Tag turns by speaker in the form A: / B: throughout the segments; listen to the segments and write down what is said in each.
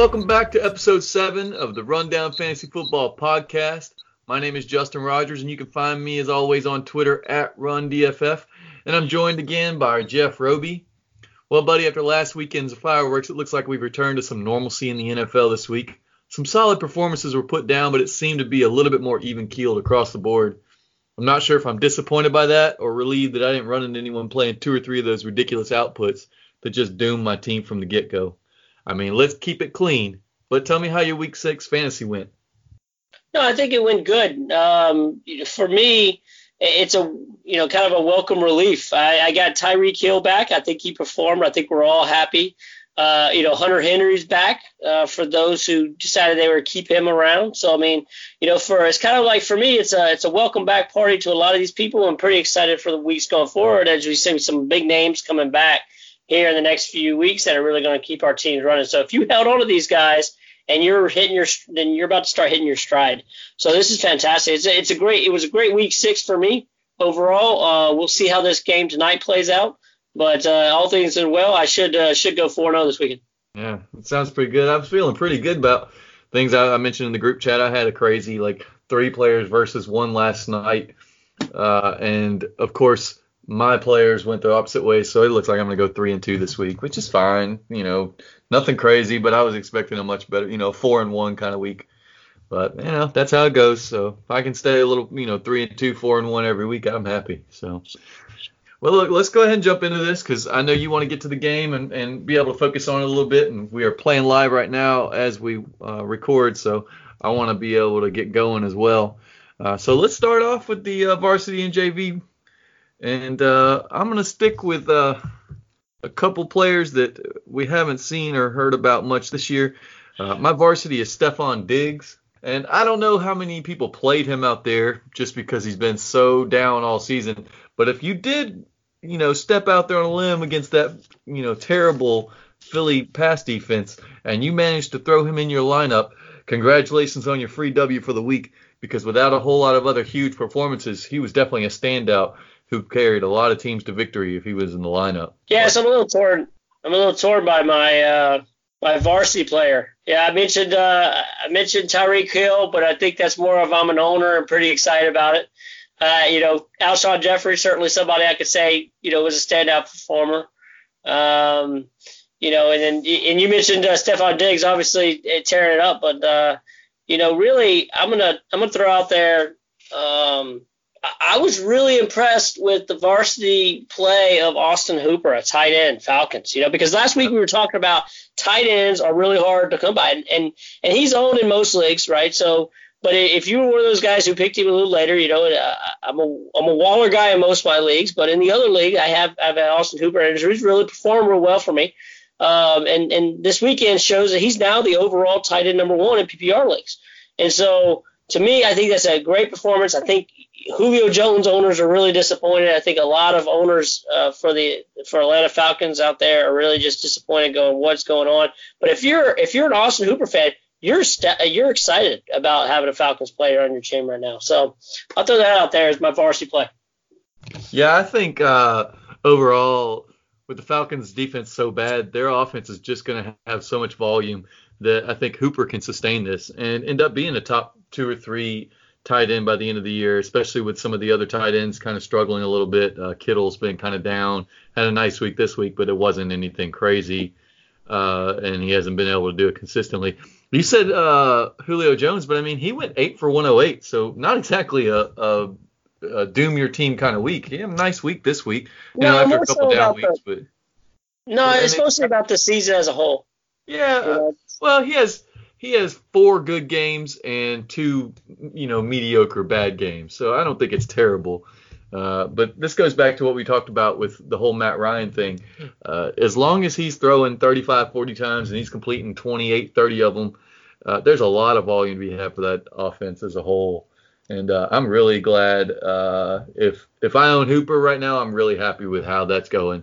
A: Welcome back to episode seven of the Rundown Fantasy Football Podcast. My name is Justin Rogers, and you can find me as always on Twitter at RunDFF. And I'm joined again by Jeff Robi. Well, buddy, after last weekend's fireworks, it looks like we've returned to some normalcy in the NFL this week. Some solid performances were put down, but it seemed to be a little bit more even keeled across the board. I'm not sure if I'm disappointed by that or relieved that I didn't run into anyone playing two or three of those ridiculous outputs that just doomed my team from the get go. I mean, let's keep it clean. But tell me how your week six fantasy went.
B: No, I think it went good. Um, for me, it's a you know kind of a welcome relief. I, I got Tyreek Hill back. I think he performed. I think we're all happy. Uh, you know, Hunter Henry's back uh, for those who decided they were keep him around. So I mean, you know, for it's kind of like for me, it's a it's a welcome back party to a lot of these people. I'm pretty excited for the weeks going forward as we see some big names coming back here in the next few weeks that are really going to keep our teams running. So if you held on to these guys and you're hitting your then you're about to start hitting your stride. So this is fantastic. It's a, it's a great it was a great week six for me overall. Uh, we'll see how this game tonight plays out, but uh, all things in well, I should uh, should go four zero oh this weekend.
A: Yeah, it sounds pretty good. I was feeling pretty good about things I, I, mentioned in the group chat. I had a crazy like three players versus one last night, uh, and of course my players went the opposite way, so it looks like I'm going to go three and two this week, which is fine. You know, nothing crazy, but I was expecting a much better, you know, four and one kind of week. But you know, that's how it goes. So if I can stay a little, you know, three and two, four and one every week, I'm happy. So. Well, look, let's go ahead and jump into this because I know you want to get to the game and, and be able to focus on it a little bit. And we are playing live right now as we uh, record, so I want to be able to get going as well. Uh, so let's start off with the uh, varsity and JV and uh, I'm going to stick with uh, a couple players that we haven't seen or heard about much this year. Uh, my varsity is Stefon Diggs. And I don't know how many people played him out there just because he's been so down all season. But if you did, you know, step out there on a limb against that, you know, terrible Philly pass defense and you managed to throw him in your lineup, congratulations on your free W for the week because without a whole lot of other huge performances, he was definitely a standout who carried a lot of teams to victory if he was in the lineup.
B: Yeah, so I'm a little torn. I'm a little torn by my uh, my varsity player. Yeah, I mentioned uh, I mentioned Tyreek Hill, but I think that's more of I'm an owner and pretty excited about it. Uh, you know, Alshon Jeffery certainly somebody I could say you know was a standout performer. Um, you know, and then and you mentioned uh, Stefon Diggs, obviously uh, tearing it up, but uh, you know, really, I'm gonna I'm gonna throw out there. Um, I was really impressed with the varsity play of Austin Hooper, a tight end, Falcons. You know, because last week we were talking about tight ends are really hard to come by, and and, and he's owned in most leagues, right? So, but if you were one of those guys who picked him a little later, you know, uh, I'm a I'm a Waller guy in most of my leagues, but in the other league, I have I've had Austin Hooper, and he's really performed real well for me. Um, and and this weekend shows that he's now the overall tight end number one in PPR leagues, and so to me, I think that's a great performance. I think Julio Jones owners are really disappointed. I think a lot of owners uh, for the for Atlanta Falcons out there are really just disappointed, going, "What's going on?" But if you're if you're an Austin Hooper fan, you're st- you're excited about having a Falcons player on your team right now. So I'll throw that out there as my varsity play.
A: Yeah, I think uh, overall with the Falcons' defense so bad, their offense is just going to have so much volume that I think Hooper can sustain this and end up being a top two or three tight end by the end of the year, especially with some of the other tight ends kind of struggling a little bit. Uh, Kittle's been kind of down. Had a nice week this week, but it wasn't anything crazy, uh, and he hasn't been able to do it consistently. You said uh, Julio Jones, but I mean he went eight for 108, so not exactly a, a, a doom your team kind of week. He had a nice week this week, you no, know, after a couple down weeks, the, but
B: no, it's mostly about the season as a whole.
A: Yeah, you know? well, he has he has four good games and two, you know, mediocre bad games. So I don't think it's terrible. Uh, but this goes back to what we talked about with the whole Matt Ryan thing. Uh, as long as he's throwing 35, 40 times and he's completing 28, 30 of them, uh, there's a lot of volume to be had for that offense as a whole. And uh, I'm really glad uh, if if I own Hooper right now, I'm really happy with how that's going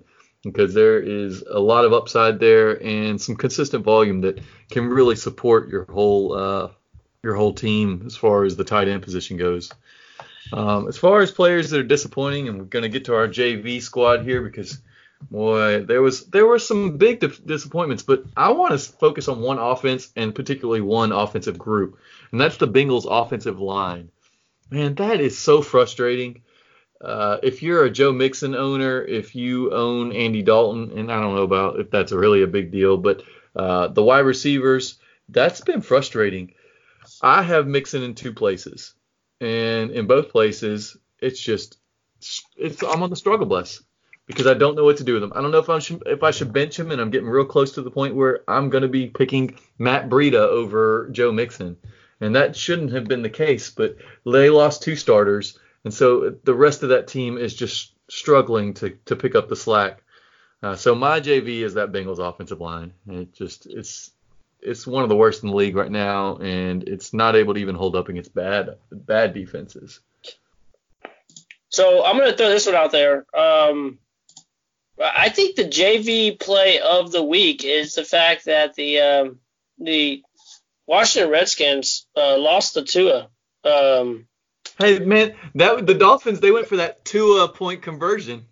A: because there is a lot of upside there and some consistent volume that can really support your whole uh, your whole team as far as the tight end position goes. Um, as far as players that are disappointing, and we're going to get to our JV squad here because boy, there was there were some big di- disappointments, but I want to focus on one offense and particularly one offensive group, and that's the Bengals offensive line. Man, that is so frustrating. Uh, if you're a Joe Mixon owner, if you own Andy Dalton, and I don't know about if that's really a big deal, but uh, the wide receivers, that's been frustrating. I have Mixon in two places, and in both places, it's just it's I'm on the struggle bus because I don't know what to do with him. I don't know if I should if I should bench him, and I'm getting real close to the point where I'm going to be picking Matt Breida over Joe Mixon, and that shouldn't have been the case. But they lost two starters, and so the rest of that team is just struggling to to pick up the slack. Uh, so my JV is that Bengals offensive line. It just it's it's one of the worst in the league right now, and it's not able to even hold up against bad bad defenses.
B: So I'm to throw this one out there. Um, I think the JV play of the week is the fact that the um, the Washington Redskins uh, lost the Tua. Um,
A: hey man, that the Dolphins they went for that Tua point conversion.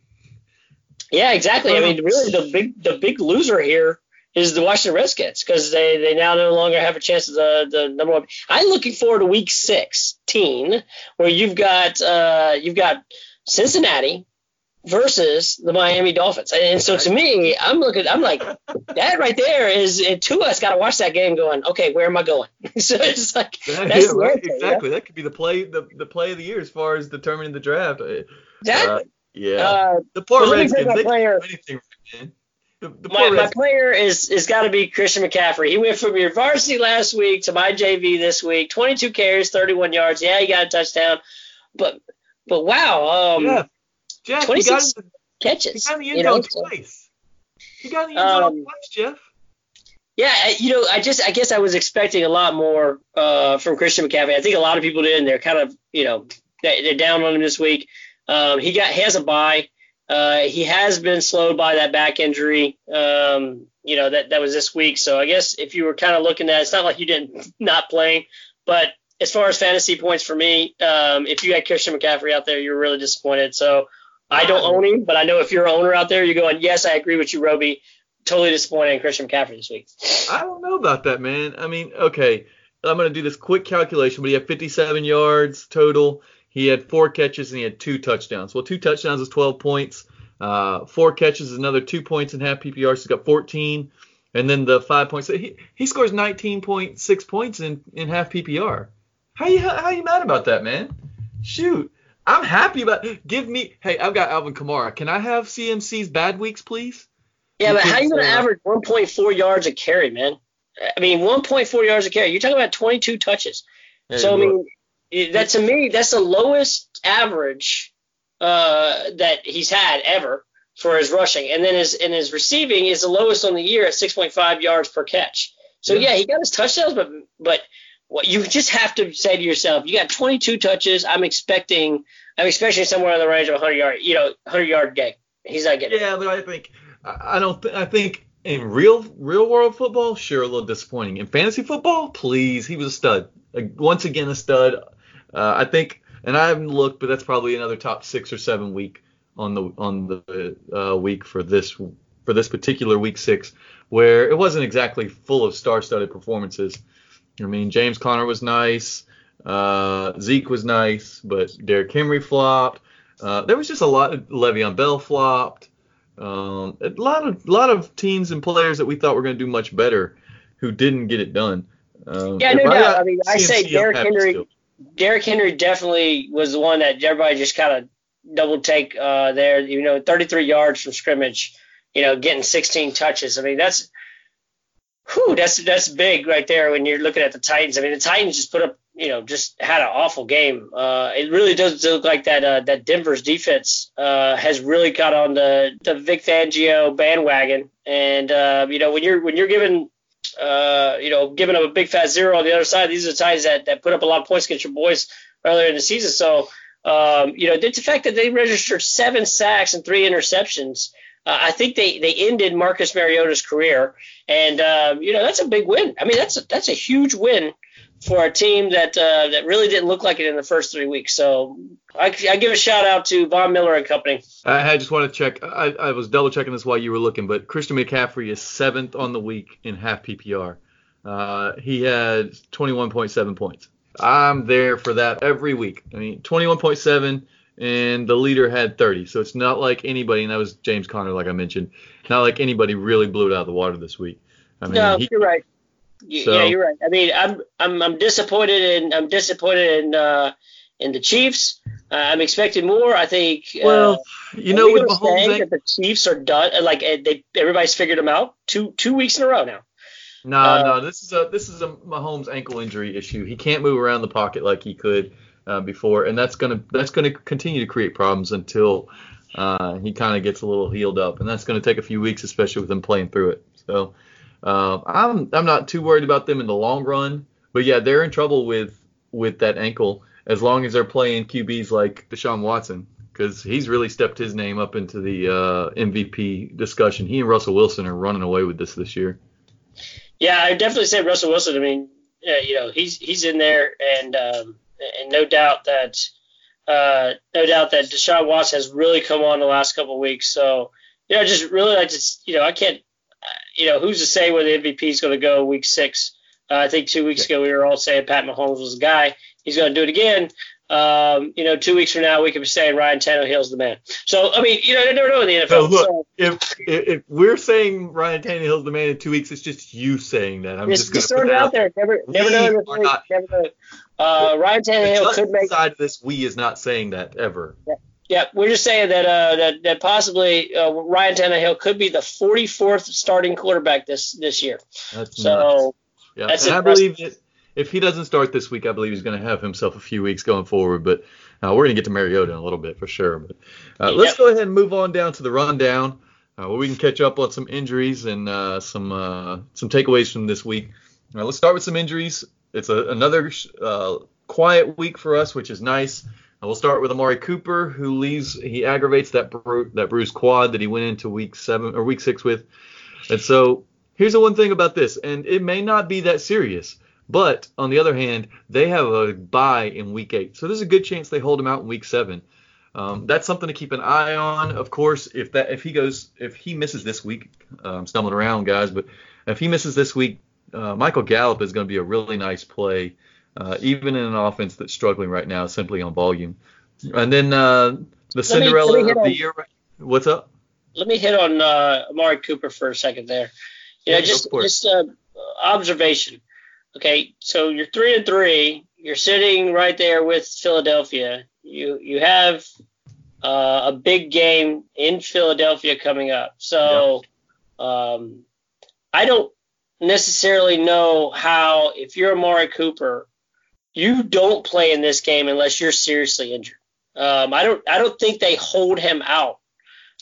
B: Yeah, exactly. I mean, really, the big the big loser here is the Washington Redskins because they, they now no longer have a chance at the, the number one. I'm looking forward to Week 16 where you've got uh, you've got Cincinnati versus the Miami Dolphins, and so to me, I'm looking, I'm like that right there is to us. Got to watch that game, going, okay, where am I going? so it's like
A: that, that's yeah, right, exactly. That could be the play the, the play of the year as far as determining the draft. Uh,
B: exactly. Uh,
A: yeah. Uh, the poor Redskins. They
B: player, anything, man. The, the my, my player is is got to be Christian McCaffrey. He went from your varsity last week to my JV this week. 22 carries, 31 yards. Yeah, he got a touchdown, but but wow, um,
A: Jeff, Jeff 26
B: he got catches.
A: He got in the end you know, twice. He got in the end um, twice, Jeff.
B: Yeah, you know, I just I guess I was expecting a lot more uh, from Christian McCaffrey. I think a lot of people did, and they're kind of you know they're down on him this week. Um, he got he has a bye. Uh, he has been slowed by that back injury. Um, you know that that was this week. So I guess if you were kind of looking at, it, it's not like you didn't not play, but as far as fantasy points for me, um, if you had Christian McCaffrey out there, you're really disappointed. So I don't own him, but I know if you're an owner out there, you're going, yes, I agree with you, Robi. Totally disappointed in Christian McCaffrey this week.
A: I don't know about that, man. I mean, okay, I'm going to do this quick calculation, but he had 57 yards total. He had four catches and he had two touchdowns. Well, two touchdowns is 12 points. Uh, four catches is another two points in half PPR. So he's got 14. And then the five points. He, he scores 19.6 points in, in half PPR. How you how you mad about that, man? Shoot, I'm happy about. Give me. Hey, I've got Alvin Kamara. Can I have CMC's bad weeks, please?
B: Yeah, but how you gonna average 1.4 yards a carry, man? I mean, 1.4 yards a carry. You're talking about 22 touches. Hey, so I mean, that to me, that's the lowest average uh, that he's had ever for his rushing, and then his and his receiving is the lowest on the year at 6.5 yards per catch. So yeah, yeah he got his touchdowns, but but what you just have to say to yourself, you got 22 touches. I'm expecting I'm expecting somewhere in the range of 100 yard, you know, 100 yard game. He's not getting.
A: Yeah, but I think I don't. Th- I think in real real world football, sure, a little disappointing. In fantasy football, please, he was a stud. Like, once again, a stud. Uh, I think, and I haven't looked, but that's probably another top six or seven week on the on the uh, week for this for this particular week six, where it wasn't exactly full of star-studded performances. I mean, James Conner was nice, uh, Zeke was nice, but Derrick Henry flopped. Uh, there was just a lot. Of, Le'Veon Bell flopped. Um, a lot of lot of teams and players that we thought were going to do much better, who didn't get it done.
B: Um, yeah, no doubt. I, I mean, I say Derrick Henry. Still. Derrick Henry definitely was the one that everybody just kind of double take uh, there. You know, 33 yards from scrimmage. You know, getting 16 touches. I mean, that's whew, that's that's big right there when you're looking at the Titans. I mean, the Titans just put up, you know, just had an awful game. Uh, it really does look like that uh, that Denver's defense uh, has really got on the the Vic Fangio bandwagon. And uh, you know, when you're when you're given uh, you know, giving up a big fat zero on the other side. These are the Titans that, that put up a lot of points against your boys earlier in the season. So, um, you know, the fact that they registered seven sacks and three interceptions, uh, I think they, they ended Marcus Mariota's career. And, uh, you know, that's a big win. I mean, that's a, that's a huge win for a team that uh, that really didn't look like it in the first three weeks. So I, I give a shout out to Von Miller and company.
A: I, just want to check. I, I was double checking this while you were looking, but Christian McCaffrey is seventh on the week in half PPR. Uh, he had 21.7 points. I'm there for that every week. I mean, 21.7, and the leader had 30. So it's not like anybody, and that was James Conner, like I mentioned, not like anybody really blew it out of the water this week. I mean,
B: no,
A: he,
B: you're right. So, yeah, you're right. I mean, I'm I'm I'm disappointed in I'm disappointed in uh, in the Chiefs. Uh, I'm expecting more. I think.
A: Uh, well, you know, with Mahomes,
B: that the Chiefs are done. Like they, everybody's figured them out two two weeks in a row now.
A: No, uh, no, this is a this is a Mahomes ankle injury issue. He can't move around the pocket like he could uh, before, and that's gonna that's gonna continue to create problems until uh, he kind of gets a little healed up, and that's gonna take a few weeks, especially with him playing through it. So uh, I'm I'm not too worried about them in the long run, but yeah, they're in trouble with with that ankle as long as they're playing QBs like Deshaun Watson because he's really stepped his name up into the uh, MVP discussion. He and Russell Wilson are running away with this this year.
B: Yeah, I definitely say Russell Wilson. I mean, uh, you know, he's he's in there, and um, and no doubt that uh, no doubt that Deshaun Watson has really come on the last couple of weeks. So, you know, just really like to, you know, I can't, uh, you know, who's to say where the MVP is going to go week six? Uh, I think two weeks ago we were all saying Pat Mahomes was the guy. He's going to do it again um, you know, two weeks from now we could be saying Ryan Tannehill's the man. So I mean, you know, I never know in the NFL. So
A: look, so, if, if we're saying Ryan Tannehill's the man in two weeks, it's just you saying that. I'm just,
B: just going to put it out there. Never, never know. Not, never know. Uh, Ryan Tannehill could make.
A: Side of this, we is not saying that ever.
B: Yeah. Yeah, we're just saying that uh, that, that possibly uh, Ryan Tannehill could be the 44th starting quarterback this this year.
A: That's so nuts. yeah, that's and I believe that if he doesn't start this week, I believe he's going to have himself a few weeks going forward. But uh, we're going to get to Mariota in a little bit for sure. But uh, yep. let's go ahead and move on down to the rundown, uh, where we can catch up on some injuries and uh, some uh, some takeaways from this week. let's start with some injuries. It's a, another uh, quiet week for us, which is nice. we'll start with Amari Cooper, who leaves. He aggravates that bru- that bruised quad that he went into week seven or week six with. And so here's the one thing about this, and it may not be that serious but on the other hand, they have a bye in week eight, so there's a good chance they hold him out in week seven. Um, that's something to keep an eye on. Of course, if that if he goes if he misses this week, I'm stumbling around, guys, but if he misses this week, uh, Michael Gallup is going to be a really nice play, uh, even in an offense that's struggling right now simply on volume. And then uh, the Cinderella me, me of the year. What's up?
B: Let me hit on uh, Amari Cooper for a second there. You know, yeah, just just uh, observation. Okay, so you're three and three. You're sitting right there with Philadelphia. You you have uh, a big game in Philadelphia coming up. So yep. um, I don't necessarily know how if you're Amari Cooper, you don't play in this game unless you're seriously injured. Um, I don't I don't think they hold him out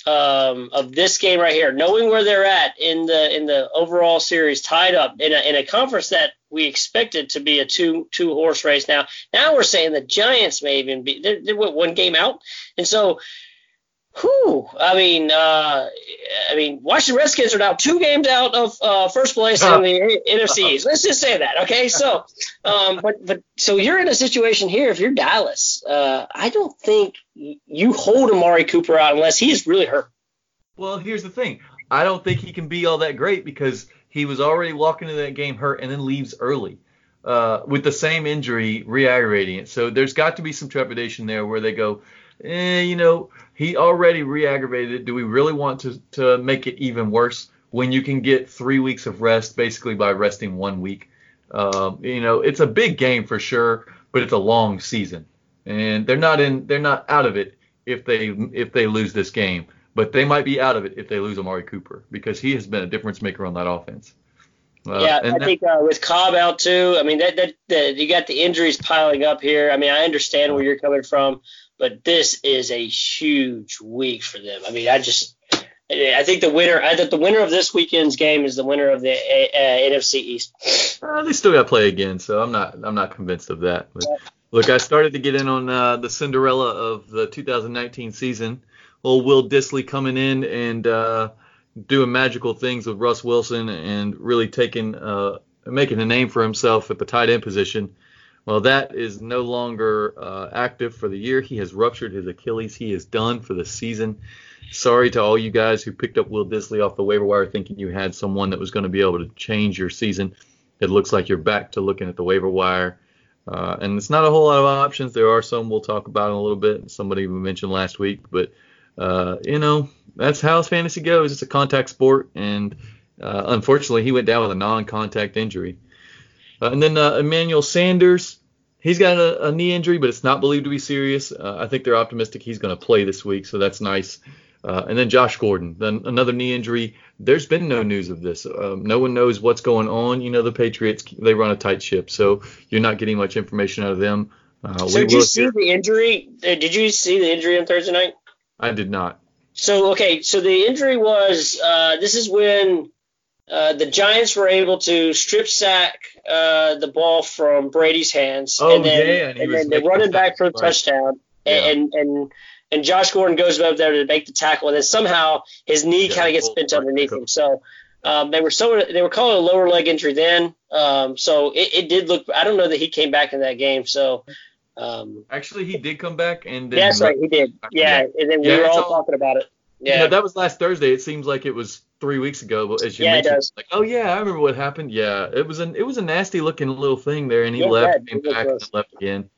B: um, of this game right here, knowing where they're at in the in the overall series, tied up in a, in a conference that we expected to be a two two horse race. Now now we're saying the Giants may even be they're, they're one game out, and so. Whew, I mean, uh, I mean, Washington Redskins are now two games out of uh, first place in the NFC Let's just say that, okay? So, um, but but so you're in a situation here. If you're Dallas, uh, I don't think you hold Amari Cooper out unless he's really hurt.
A: Well, here's the thing. I don't think he can be all that great because he was already walking into that game hurt and then leaves early uh, with the same injury, re-aggravating it. So there's got to be some trepidation there where they go, eh, you know, he already re-aggravated it. Do we really want to to make it even worse when you can get three weeks of rest basically by resting one week? Um, you know, it's a big game for sure, but it's a long season and they're not in they're not out of it if they if they lose this game, but they might be out of it if they lose Amari Cooper because he has been a difference maker on that offense.
B: Uh, yeah, I that, think uh, with Cobb out too. I mean, that, that that you got the injuries piling up here. I mean, I understand where you're coming from, but this is a huge week for them. I mean, I just I think the winner I think the winner of this weekend's game is the winner of the uh, NFC East.
A: Uh, they still got to play again, so I'm not I'm not convinced of that. But. Look, I started to get in on uh, the Cinderella of the 2019 season. Well, Will Dissly coming in and uh, doing magical things with Russ Wilson and really taking uh, making a name for himself at the tight end position. Well, that is no longer uh, active for the year. He has ruptured his Achilles. He is done for the season. Sorry to all you guys who picked up Will Dissly off the waiver wire thinking you had someone that was going to be able to change your season. It looks like you're back to looking at the waiver wire. Uh, and it's not a whole lot of options. There are some we'll talk about in a little bit. Somebody mentioned last week, but uh, you know that's how fantasy goes. It's a contact sport, and uh, unfortunately, he went down with a non-contact injury. Uh, and then uh, Emmanuel Sanders, he's got a, a, knee injury, but it's not believed to be serious. Uh, I think they're optimistic he's going to play this week, so that's nice. Uh, and then Josh Gordon, then another knee injury. There's been no news of this. Um, no one knows what's going on. You know, the Patriots, they run a tight ship, so you're not getting much information out of them.
B: Uh, so did you see the injury? Did you see the injury on Thursday night?
A: I did not.
B: So okay, so the injury was uh, this is when uh, the Giants were able to strip sack uh, the ball from Brady's hands,
A: oh,
B: and then,
A: yeah, and,
B: and then they're running back for a touchdown, yeah. and and and Josh Gordon goes up there to make the tackle, and then somehow his knee yeah, kind of gets bent underneath him. So um, they were so they were calling a lower leg injury then. Um, so it, it, did look. I don't know that he came back in that game. So um,
A: actually, he did come back, and then
B: yes, right, he did. Yeah, and then we yeah, were all, all talking about it. Yeah,
A: you know, that was last Thursday. It seems like it was three weeks ago, but as you
B: yeah,
A: mentioned, like, oh yeah, I remember what happened. Yeah, it was an it was a nasty looking little thing there, and he yeah, left, came back, and left again.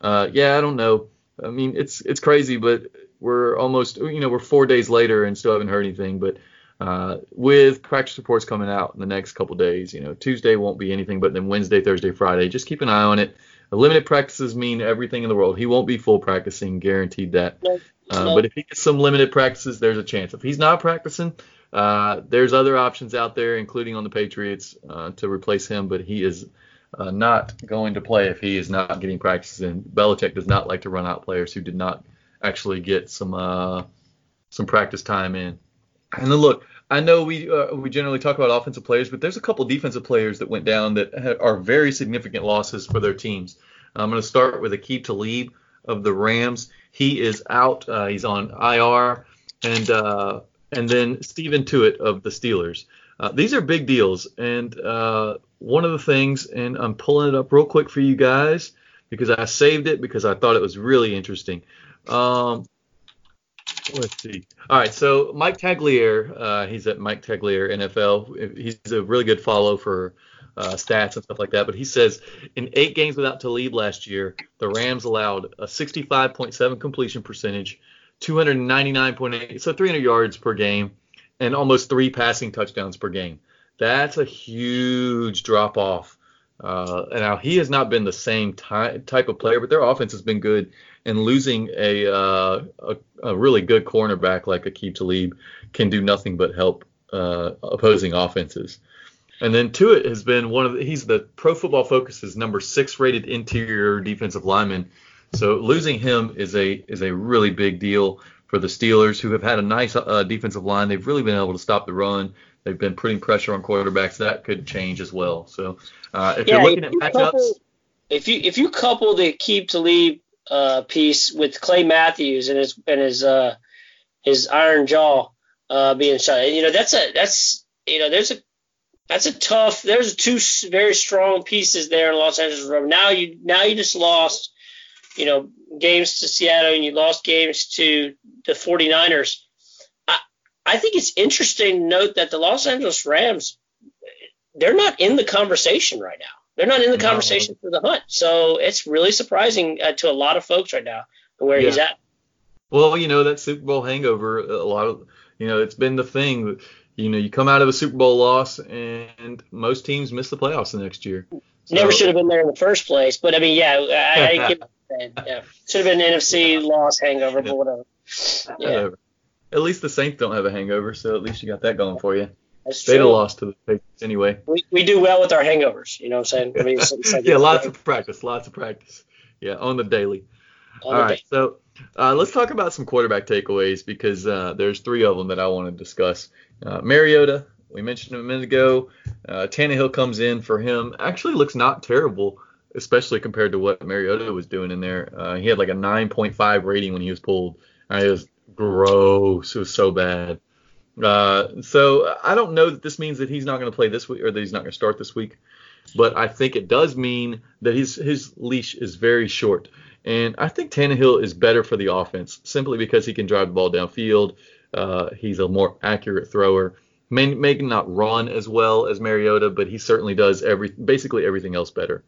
A: Uh, yeah, I don't know. I mean, it's it's crazy, but we're almost you know we're four days later and still haven't heard anything. But uh, with practice reports coming out in the next couple days, you know Tuesday won't be anything, but then Wednesday, Thursday, Friday, just keep an eye on it. The limited practices mean everything in the world. He won't be full practicing, guaranteed that. No, uh, no. But if he gets some limited practices, there's a chance. If he's not practicing, uh, there's other options out there, including on the Patriots, uh, to replace him. But he is uh, not going to play if he is not getting practices. And Belichick does not like to run out players who did not actually get some uh, some practice time in. And then look, I know we uh, we generally talk about offensive players, but there's a couple defensive players that went down that are very significant losses for their teams. I'm going to start with Aqib Talib of the Rams. He is out. He's on IR, and and then Stephon Tuitt of the Steelers. Uh, these are big deals, and uh, one of the things, and I'm pulling it up real quick for you guys because I saved it because I thought it was really interesting. Um, let's see. All right, so Mike Tagliere, uh, he's at Mike Tagliere NFL. He's a really good follow for uh, stats and stuff like that. But he says in eight games without Talib last year, the Rams allowed a 65.7 completion percentage, 299.8, so 300 yards per game, and almost three passing touchdowns per game. That's a huge drop off. Uh, now he has not been the same ty- type of player, but their offense has been good. And losing a, uh, a, a really good cornerback like Aqib Talib can do nothing but help uh, opposing offenses. And then Tuitt has been one of the, he's the Pro Football Focus's number six rated interior defensive lineman. So losing him is a is a really big deal for the Steelers, who have had a nice uh, defensive line. They've really been able to stop the run. They've been putting pressure on quarterbacks. That could change as well. So uh, if yeah, you're looking if you at matchups, couple,
B: if you if you couple the Aqib Talib uh, piece with Clay Matthews and his and his uh, his iron jaw uh, being shot, you know that's a that's you know there's a that's a tough. There's two very strong pieces there in Los Angeles. Now you now you just lost, you know, games to Seattle and you lost games to the 49ers. I, I think it's interesting to note that the Los Angeles Rams, they're not in the conversation right now. They're not in the no. conversation for the hunt. So it's really surprising uh, to a lot of folks right now where yeah. he's at.
A: Well, you know that Super Bowl hangover. A lot of you know it's been the thing you know, you come out of a Super Bowl loss, and most teams miss the playoffs the next year.
B: So, Never should have been there in the first place. But I mean, yeah, I, I get yeah. Should have been an NFC loss hangover, but whatever. Yeah. Whatever.
A: At least the Saints don't have a hangover, so at least you got that going for you. That's They'd have lost to the Patriots anyway.
B: We, we do well with our hangovers. You know what I'm saying? I mean,
A: like yeah, lots of practice, lots of practice. Yeah, on the daily. On All the right, day. so uh, let's talk about some quarterback takeaways because uh, there's three of them that I want to discuss. Uh, Mariota, we mentioned him a minute ago. Uh, Tannehill comes in for him. Actually, looks not terrible, especially compared to what Mariota was doing in there. Uh, he had like a 9.5 rating when he was pulled. Uh, it was gross. It was so bad. Uh, so I don't know that this means that he's not going to play this week or that he's not going to start this week. but I think it does mean that his his leash is very short. And I think Tannehill is better for the offense simply because he can drive the ball downfield. Uh, he's a more accurate thrower. May, may not run as well as Mariota, but he certainly does every basically everything else better.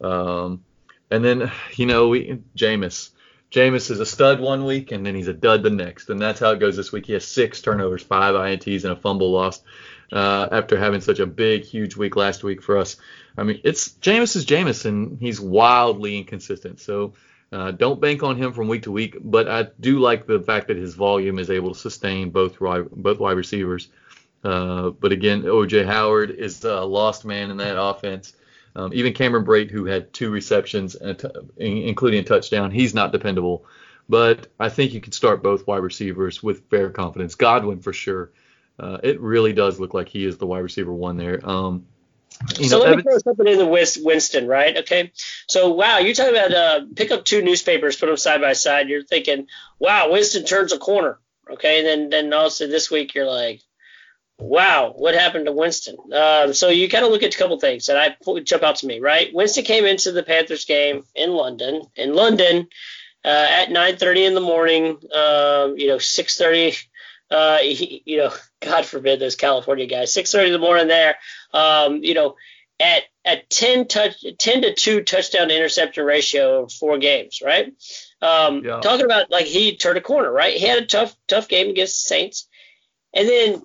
A: Um, and then you know we Jameis. Jameis is a stud one week and then he's a dud the next, and that's how it goes this week. He has six turnovers, five ints, and a fumble lost uh, after having such a big, huge week last week for us. I mean, it's Jameis is Jameis, and he's wildly inconsistent. So uh, don't bank on him from week to week, but I do like the fact that his volume is able to sustain both both wide receivers. Uh, but again, OJ Howard is a lost man in that offense. Um, even Cameron Brate, who had two receptions, including a touchdown, he's not dependable. But I think you can start both wide receivers with fair confidence. Godwin for sure. Uh, it really does look like he is the wide receiver one there. Um,
B: so know, let me throw something in the Winston, right? Okay. So wow, you're talking about uh, pick up two newspapers, put them side by side. You're thinking, wow, Winston turns a corner. Okay, and then then also this week you're like, wow, what happened to Winston? Um, so you kind of look at a couple things that I jump out to me, right? Winston came into the Panthers game in London. In London, uh, at 9:30 in the morning, um, you know, 6:30. Uh, he, you know, God forbid those California guys. 6:30 in the morning there. Um, you know, at at 10 touch 10 to 2 touchdown to interception ratio of four games, right? Um, yeah. Talking about like he turned a corner, right? He had a tough tough game against the Saints, and then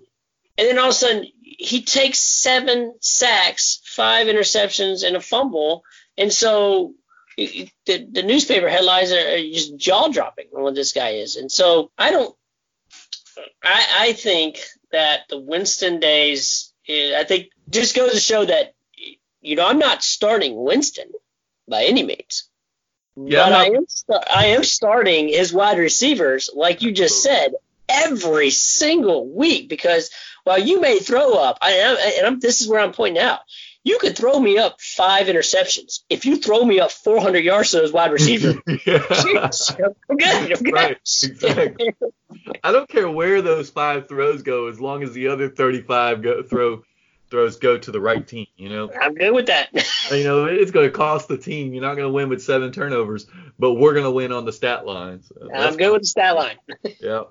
B: and then all of a sudden, he takes seven sacks, five interceptions, and a fumble. And so the, the newspaper headlines are just jaw dropping on what this guy is. And so I don't, I, I think that the Winston days, I think just goes to show that, you know, I'm not starting Winston by any means. Yeah, but I am, I am starting his wide receivers, like you just said, every single week because while you may throw up, I am, and I'm, this is where I'm pointing out. You could throw me up five interceptions. If you throw me up 400 yards to those wide receivers, I'm good. I'm good. Right,
A: exactly. I don't care where those five throws go, as long as the other 35 go, throw throws go to the right team. You know,
B: I'm good with that.
A: you know, it's going to cost the team. You're not going to win with seven turnovers, but we're going to win on the stat line.
B: So I'm good with the stat line.
A: yeah.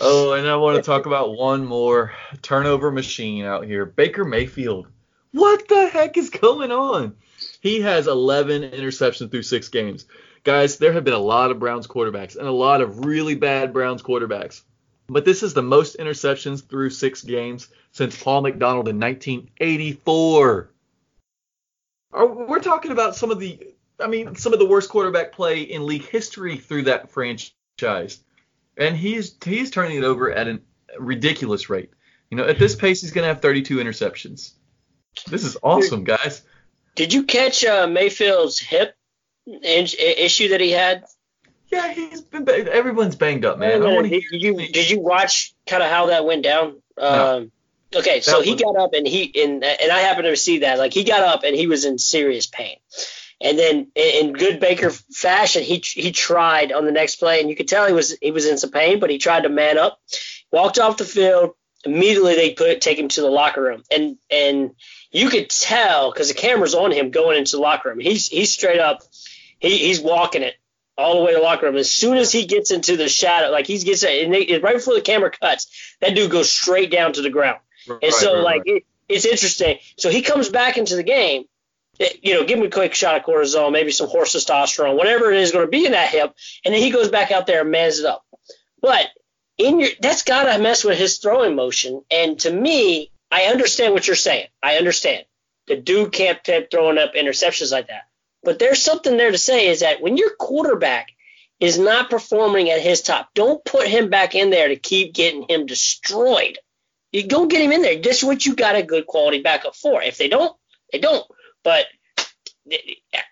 A: Oh, and I want to talk about one more turnover machine out here. Baker Mayfield. What the heck is going on? He has 11 interceptions through six games. Guys, there have been a lot of Browns quarterbacks and a lot of really bad Browns quarterbacks. But this is the most interceptions through six games since Paul McDonald in 1984. We're talking about some of the, I mean, some of the worst quarterback play in league history through that franchise and he's he's turning it over at a ridiculous rate. You know, at this pace, he's going to have 32 interceptions. This is awesome, guys.
B: Did you catch uh, Mayfield's hip issue that he had?
A: Yeah, he's been. Everyone's banged up, man.
B: Did you did you watch kind of how that went down? No. Um, okay, so he got up and he and and I happened to see that. Like he got up and he was in serious pain. And then in good Baker fashion, he he tried on the next play, and you could tell he was he was in some pain, but he tried to man up, walked off the field. Immediately they put take him to the locker room, and and you could tell because the camera's on him going into the locker room. He's he's straight up, he, he's walking it all the way to the locker room. As soon as he gets into the shadow, like he gets and they, right before the camera cuts, that dude goes straight down to the ground. Right, and so right, like right. It, it's interesting. So he comes back into the game Eh, you know, give him a quick shot of cortisone, maybe some horse testosterone, whatever it is going to be in that hip, and then he goes back out there and mans it up. But in your, that's got to mess with his throwing motion. And to me, I understand what you're saying. I understand. The dude can't keep throwing up interceptions like that. But there's something there to say is that when your quarterback is not performing at his top, don't put him back in there to keep getting him destroyed. You don't get him in there. That's what you got a good quality backup for. If they don't, they don't. But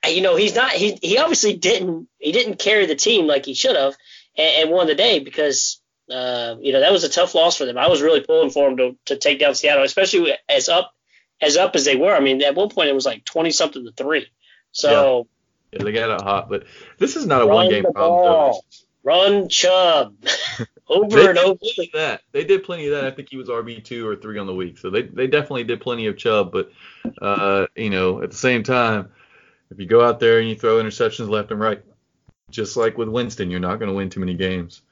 B: you know, he's not. He he obviously didn't. He didn't carry the team like he should have, and, and won the day because uh, you know that was a tough loss for them. I was really pulling for them to to take down Seattle, especially as up as up as they were. I mean, at one point it was like twenty something to three. So
A: yeah. yeah they got it hot, but this is not a one game problem.
B: Run Chubb. over
A: They
B: and over.
A: that. They did plenty of that. I think he was RB two or three on the week, so they they definitely did plenty of Chubb. But uh, you know, at the same time, if you go out there and you throw interceptions left and right, just like with Winston, you're not going to win too many games.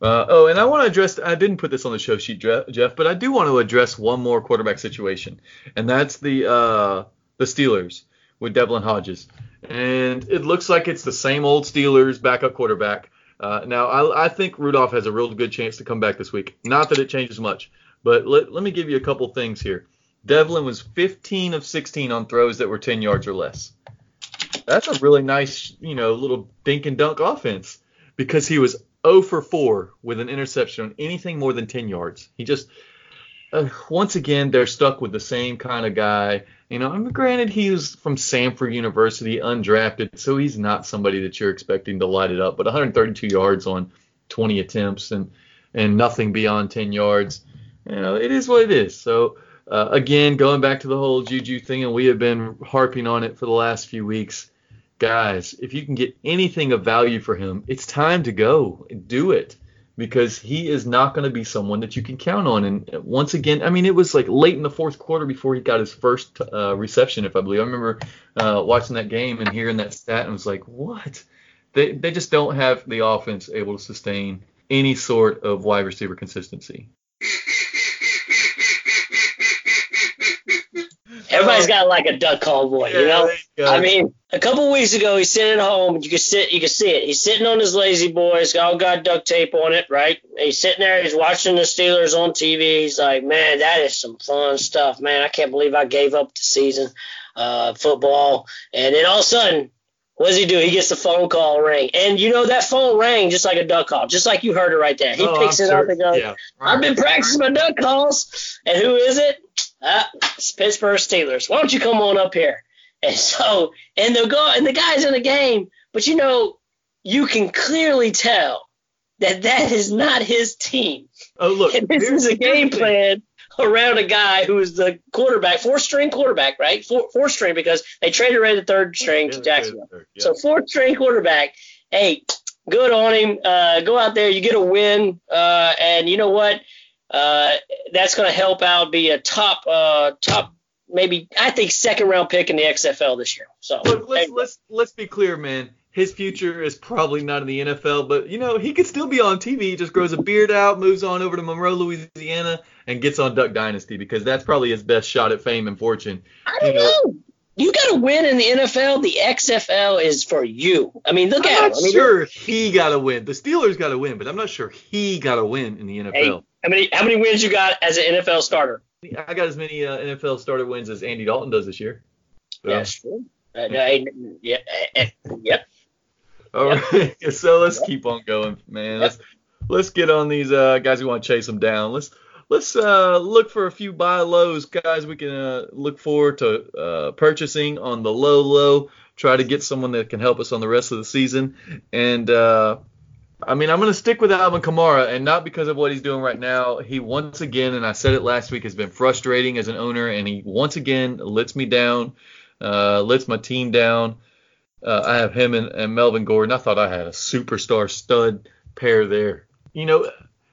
A: Uh, oh, and I want to address. I didn't put this on the show sheet, Jeff, but I do want to address one more quarterback situation, and that's the uh, the Steelers with Devlin Hodges. And it looks like it's the same old Steelers backup quarterback. Uh, now, I, I think Rudolph has a real good chance to come back this week. Not that it changes much, but let, let me give you a couple things here. Devlin was 15 of 16 on throws that were 10 yards or less. That's a really nice, you know, little dink and dunk offense because he was 0 for 4 with an interception on anything more than 10 yards. He just, uh, once again, they're stuck with the same kind of guy. You know, I mean, granted, he was from Samford University, undrafted, so he's not somebody that you're expecting to light it up. But 132 yards on 20 attempts and and nothing beyond 10 yards, you know, it is what it is. So uh, again, going back to the whole Juju thing, and we have been harping on it for the last few weeks, guys. If you can get anything of value for him, it's time to go do it because he is not going to be someone that you can count on. And once again, I mean, it was like late in the fourth quarter before he got his first uh, reception, if I believe. I remember uh, watching that game and hearing that stat and was like, what? They, they just don't have the offense able to sustain any sort of wide receiver consistency.
B: Everybody's got like a duck call boy, you know.
A: you.
B: I mean, a couple weeks ago, he's sitting at home. You can sit, you can see it. He's sitting on his lazy boy. He's all got duct tape on it, right? He's sitting there. He's watching the Steelers on TV. He's like, man, that is some fun stuff, man. I can't believe I gave up the season, uh, football. And then all of a sudden, what does he do? He gets the phone call ring, and you know that phone rang just like a duck call, just like you heard it right there. He
A: Oh,
B: picks
A: I'm
B: it
A: sure-
B: up and goes,
A: yeah.
B: I've been practicing my duck calls. And who is it? Uh, it's Pittsburgh Steelers. Why don't you come on up here? And so, and the go, and the guy's in the game, but you know, you can clearly tell that that is not his team.
A: Oh, look.
B: And this is a game plan around a guy who is the quarterback, four string quarterback, right? Four, four string because they traded away the third string to Jacksonville.
A: yeah.
B: So fourth string quarterback. Hey, good on him. Uh, go out there, you get a win, uh, and you know what? Uh, that's going to help out be a top, uh, top, maybe I think second round pick in the XFL this year. So
A: Look, let's
B: hey,
A: let's let's be clear, man. His future is probably not in the NFL, but you know he could still be on TV. He just grows a beard out, moves on over to Monroe, Louisiana, and gets on Duck Dynasty because that's probably his best shot at fame and fortune.
B: I don't
A: you know-
B: know. You got to win in the NFL. The XFL is for you. I mean, look
A: I'm
B: at
A: not
B: him. I mean,
A: sure he got to win. The Steelers got to win, but I'm not sure he got to win in the NFL.
B: Hey, how many how many wins you got as an NFL starter?
A: I got as many uh, NFL starter wins as Andy Dalton does this year. So,
B: true. Uh, no, yeah, eh, yep.
A: All right. so let's keep on going, man. Let's let's get on these uh, guys who want to chase them down. Let's let's uh, look for a few buy lows, guys. We can uh, look forward to uh, purchasing on the low low. Try to get someone that can help us on the rest of the season. And uh, I mean, I'm going to stick with Alvin Kamara, and not because of what he's doing right now. He once again, and I said it last week, has been frustrating as an owner, and he once again lets me down, uh, lets my team down. Uh, I have him and, and Melvin Gordon. I thought I had a superstar stud pair there. You know,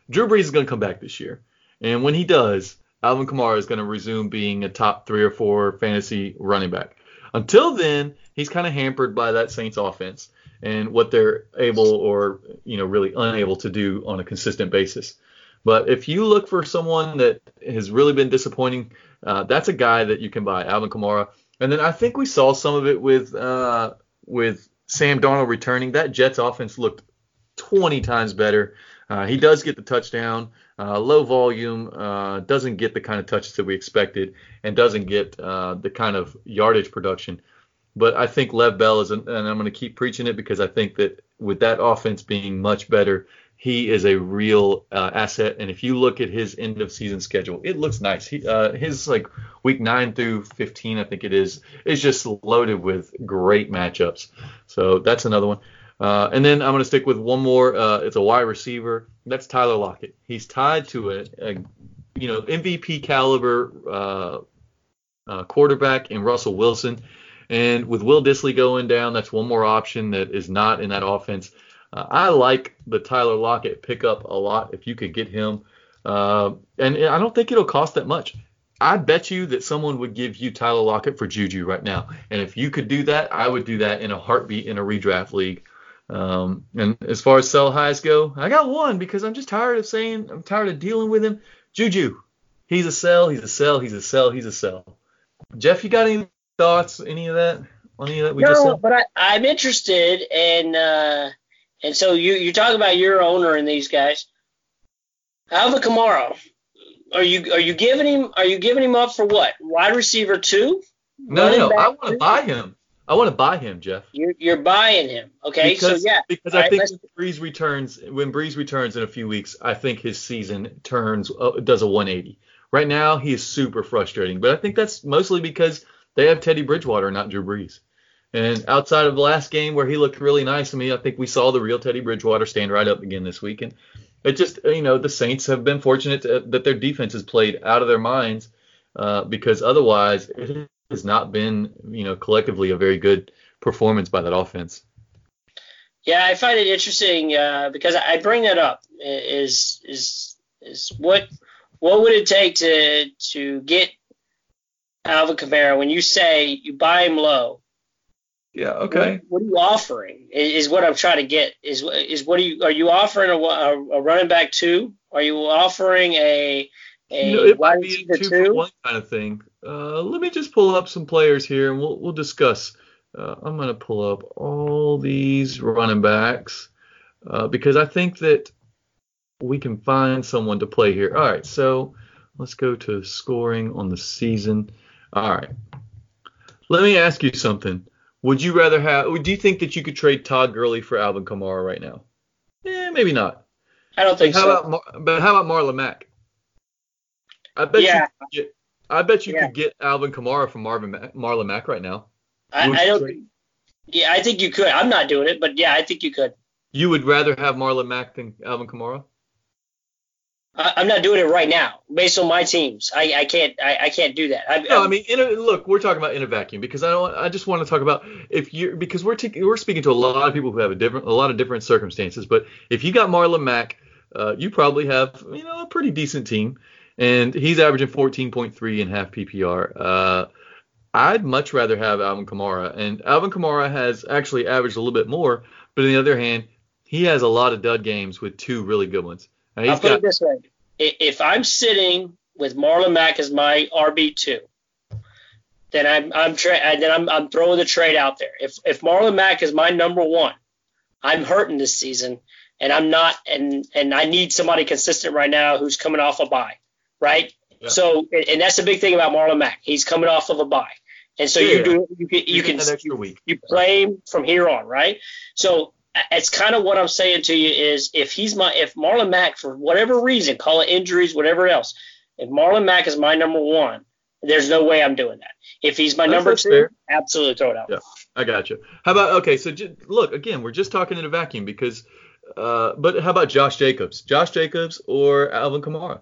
A: Drew Brees is going to come back this year, and when he does, Alvin Kamara is going to resume being a top three or four fantasy running back. Until then, he's kind of hampered by that Saints offense and what they're able or you know really unable to do on a consistent basis. But if you look for someone that has really been disappointing, uh, that's a guy that you can buy, Alvin Kamara. And then I think we saw some of it with uh, with Sam Darnold returning. That Jets offense looked 20 times better. Uh, he does get the touchdown, uh, low volume, uh, doesn't get the kind of touches that we expected, and doesn't get uh, the kind of yardage production. But I think Lev Bell is, an, and I'm going to keep preaching it because I think that with that offense being much better, he is a real uh, asset. And if you look at his end of season schedule, it looks nice. He, uh, his like week nine through 15, I think it is, is just loaded with great matchups. So that's another one. Uh, and then I'm going to stick with one more. Uh, it's a wide receiver. That's Tyler Lockett. He's tied to a, a you know MVP caliber uh, uh, quarterback in Russell Wilson. And with Will Dissly going down, that's one more option that is not in that offense. Uh, I like the Tyler Lockett pickup a lot if you could get him. Uh, and I don't think it'll cost that much. I bet you that someone would give you Tyler Lockett for Juju right now. And if you could do that, I would do that in a heartbeat in a redraft league. Um, and as far as sell highs go, I got one because I'm just tired of saying I'm tired of dealing with him. Juju, he's a sell, he's a sell, he's a sell, he's a sell. Jeff, you got any thoughts? Any of that? Any of that
B: we no, just said? but I, am interested, and uh, and so you you talk about your owner and these guys. Alvin Kamara, are you are you giving him are you giving him up for what? Wide receiver two?
A: No, no, no. I want to buy him. I want to buy him, Jeff.
B: You're, you're buying him, okay?
A: Because,
B: so yeah,
A: because I right, think when Brees returns, when Brees returns in a few weeks, I think his season turns uh, does a 180. Right now, he is super frustrating, but I think that's mostly because they have Teddy Bridgewater, not Drew Brees. And outside of the last game where he looked really nice to me, I think we saw the real Teddy Bridgewater stand right up again this week. And it just, you know, the Saints have been fortunate to, that their defense has played out of their minds uh, because otherwise it has not been, you know, collectively a very good performance by that offense.
B: Yeah, I find it interesting uh, because I bring that up. Is is is what what would it take to to get Alvin Kamara when you say you buy him low?
A: Yeah. Okay.
B: What, what, are you offering? Is, is, what I'm trying to get. Is is what are you are you offering a, a, a running back two? Are you offering a a you know, it wide receiver two, two?
A: one kind of thing. Uh, let me just pull up some players here and we'll we'll discuss. Uh, I'm gonna pull up all these running backs uh, because I think that we can find someone to play here. All right, so let's go to scoring on the season. All right. Let me ask you something. Would you rather have? Do you think that you could trade Todd Gurley for Alvin Kamara right now? Eh, maybe not.
B: I don't think
A: how
B: so.
A: About, but how about Marlon Mack? I bet yeah. you. Get, I bet you yeah. could get Alvin Kamara from Marvin Marlon Mack right now.
B: I, I don't. Trade? Yeah, I think you could. I'm not doing it, but yeah, I think you could.
A: You would rather have Marlon Mack than Alvin Kamara?
B: I, am not doing it right now based on my teams. I, I can't I, I can't do that. I,
A: no, I mean, in a, look, we're talking about in a vacuum because I don't. I just want to talk about if you because we're t- we're speaking to a lot of people who have a different a lot of different circumstances. But if you got Marlon Mack, uh, you probably have you know a pretty decent team, and he's averaging 14.3 in half PPR. Uh, I'd much rather have Alvin Kamara, and Alvin Kamara has actually averaged a little bit more, but on the other hand, he has a lot of dud games with two really good ones.
B: I'll put got, it this way: if I'm sitting with Marlon Mack as my RB two, then I'm I'm tra- then I'm I'm throwing the trade out there. If if Marlon Mack is my number one, I'm hurting this season, and I'm not, and and I need somebody consistent right now who's coming off a bye, right? Yeah. So and that's the big thing about Marlon Mack. He's coming off of a bye. And so yeah, you do you can you, you can you, you play him from here on, right? So it's kind of what I'm saying to you is if he's my if Marlon Mack for whatever reason, call it injuries, whatever else, if Marlon Mack is my number one, there's no way I'm doing that. If he's my that's number two, fair. absolutely throw it out.
A: Yeah, I got you. How about okay? So just, look again, we're just talking in a vacuum because, uh, but how about Josh Jacobs, Josh Jacobs or Alvin Kamara?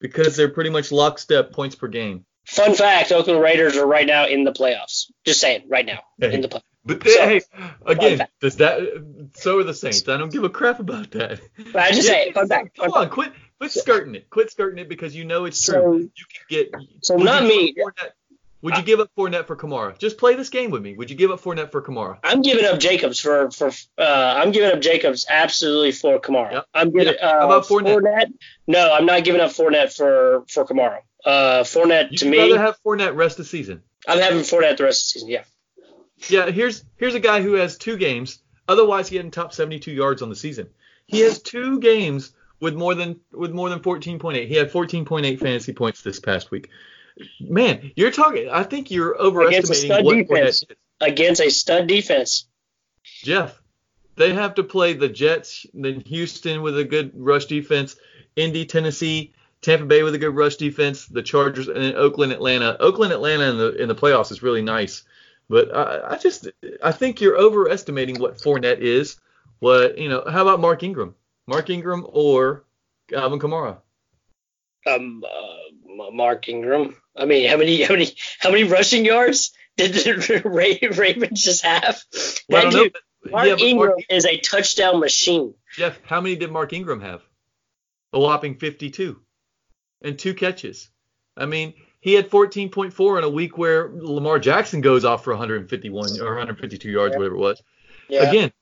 A: Because they're pretty much lockstep points per game.
B: Fun fact: Oakland Raiders are right now in the playoffs. Just saying, right now hey, in the playoffs.
A: But so, hey, again, does that? So are the Saints. I don't give a crap about that.
B: But I just yeah, say, fun fact.
A: Come on, quit, quit skirting it. Quit skirting it because you know it's so, true. You can get.
B: So not me.
A: Would you give up Fournette for Kamara? Just play this game with me. Would you give up Fournette for Kamara?
B: I'm giving up Jacobs for for. Uh, I'm giving up Jacobs absolutely for Kamara. Yep. I'm giving. Yep. Uh, How about Fournette? Fournette? No, I'm not giving up Fournette for for Kamara. Uh, Fournette
A: you
B: to me.
A: You'd rather have Fournette rest the season.
B: I'm having Fournette the rest of the season. Yeah.
A: Yeah, here's here's a guy who has two games. Otherwise, he had in top 72 yards on the season. He has two games with more than with more than 14.8. He had 14.8 fantasy points this past week. Man, you're talking. I think you're overestimating against what defense.
B: Against a stud defense.
A: Jeff, they have to play the Jets, then Houston with a good rush defense, Indy, Tennessee, Tampa Bay with a good rush defense, the Chargers, and then Oakland, Atlanta. Oakland, Atlanta in the in the playoffs is really nice. But I, I just I think you're overestimating what Fournette is. What you know? How about Mark Ingram? Mark Ingram or Alvin Kamara?
B: Um, uh, Mark Ingram. I mean, how many how many how many rushing yards did the Ravens just have?
A: Well, don't know.
B: Mark yeah, Ingram Mark, is a touchdown machine.
A: Jeff, how many did Mark Ingram have? A whopping 52 and two catches. I mean, he had 14.4 in a week where Lamar Jackson goes off for 151 or 152 yards, yeah. whatever it was. Yeah. Again,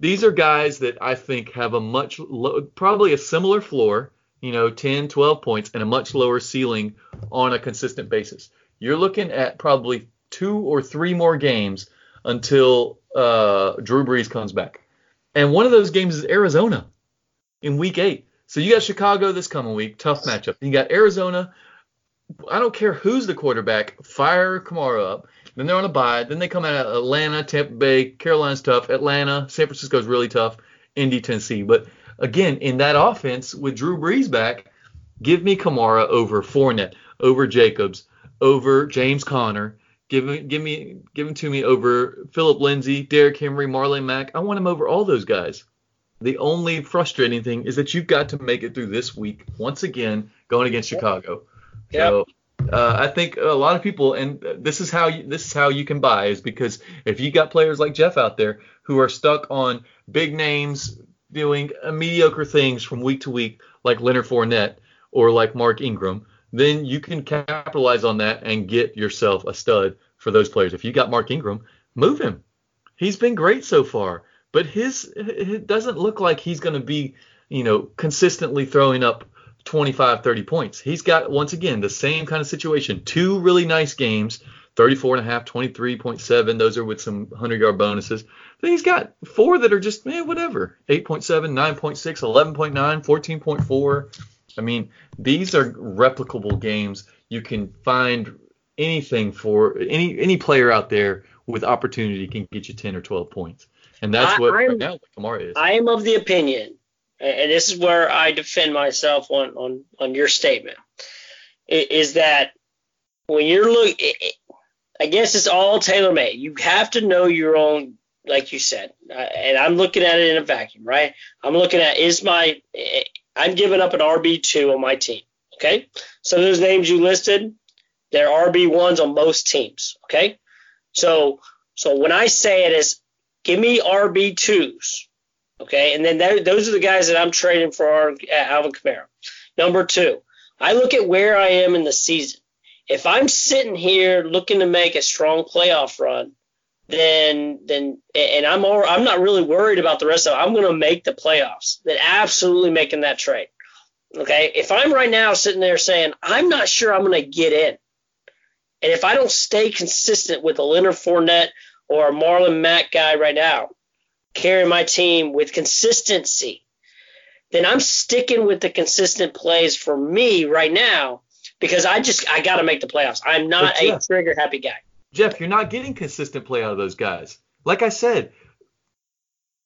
A: these are guys that I think have a much, lo- probably a similar floor, you know, 10, 12 points, and a much lower ceiling on a consistent basis. You're looking at probably two or three more games until uh, Drew Brees comes back. And one of those games is Arizona in week eight. So you got Chicago this coming week, tough matchup. You got Arizona. I don't care who's the quarterback, fire Kamara up. Then they're on a bye. Then they come out of Atlanta, Tampa Bay, Carolina's tough, Atlanta, San Francisco's really tough, Indy, Tennessee. But again, in that offense with Drew Brees back, give me Kamara over Fournette, over Jacobs, over James Conner. Give me, give me, give him to me over Phillip Lindsay, Derrick Henry, Marlon Mack. I want him over all those guys. The only frustrating thing is that you've got to make it through this week once again going against Chicago. So uh, I think a lot of people, and this is how you, this is how you can buy is because if you got players like Jeff out there who are stuck on big names doing mediocre things from week to week, like Leonard Fournette or like Mark Ingram, then you can capitalize on that and get yourself a stud for those players. If you got Mark Ingram, move him. He's been great so far but his it doesn't look like he's going to be, you know, consistently throwing up 25, 30 points. He's got once again the same kind of situation. Two really nice games, 34 and a half, 23.7. Those are with some 100 yard bonuses. Then he's got four that are just man, whatever. 8.7, 9.6, 11.9, 14.4. I mean, these are replicable games. You can find anything for any any player out there with opportunity can get you 10 or 12 points. And that's what I'm, right now Kamara is.
B: I am of the opinion, and this is where I defend myself on on on your statement, is that when you're look, I guess it's all tailor made. You have to know your own, like you said, uh, and I'm looking at it in a vacuum, right? I'm looking at is my, I'm giving up an RB two on my team. Okay, so those names you listed, they're RB ones on most teams. Okay, so so when I say it is give me RB twos, okay, and then those are the guys that I'm trading for our, uh, Alvin Kamara. Number two, I look at where I am in the season. If I'm sitting here looking to make a strong playoff run, then then and I'm all, I'm not really worried about the rest of it. I'm going to make the playoffs. Then absolutely making that trade. Okay, if I'm right now sitting there saying I'm not sure I'm going to get in, and if I don't stay consistent with a Leonard Fournette or a Marlon Mack guy right now, carrying my team with consistency, then I'm sticking with the consistent plays for me right now because I just I got to make the playoffs. I'm not Jeff, a trigger happy guy.
A: Jeff, you're not getting consistent play out of those guys. Like I said,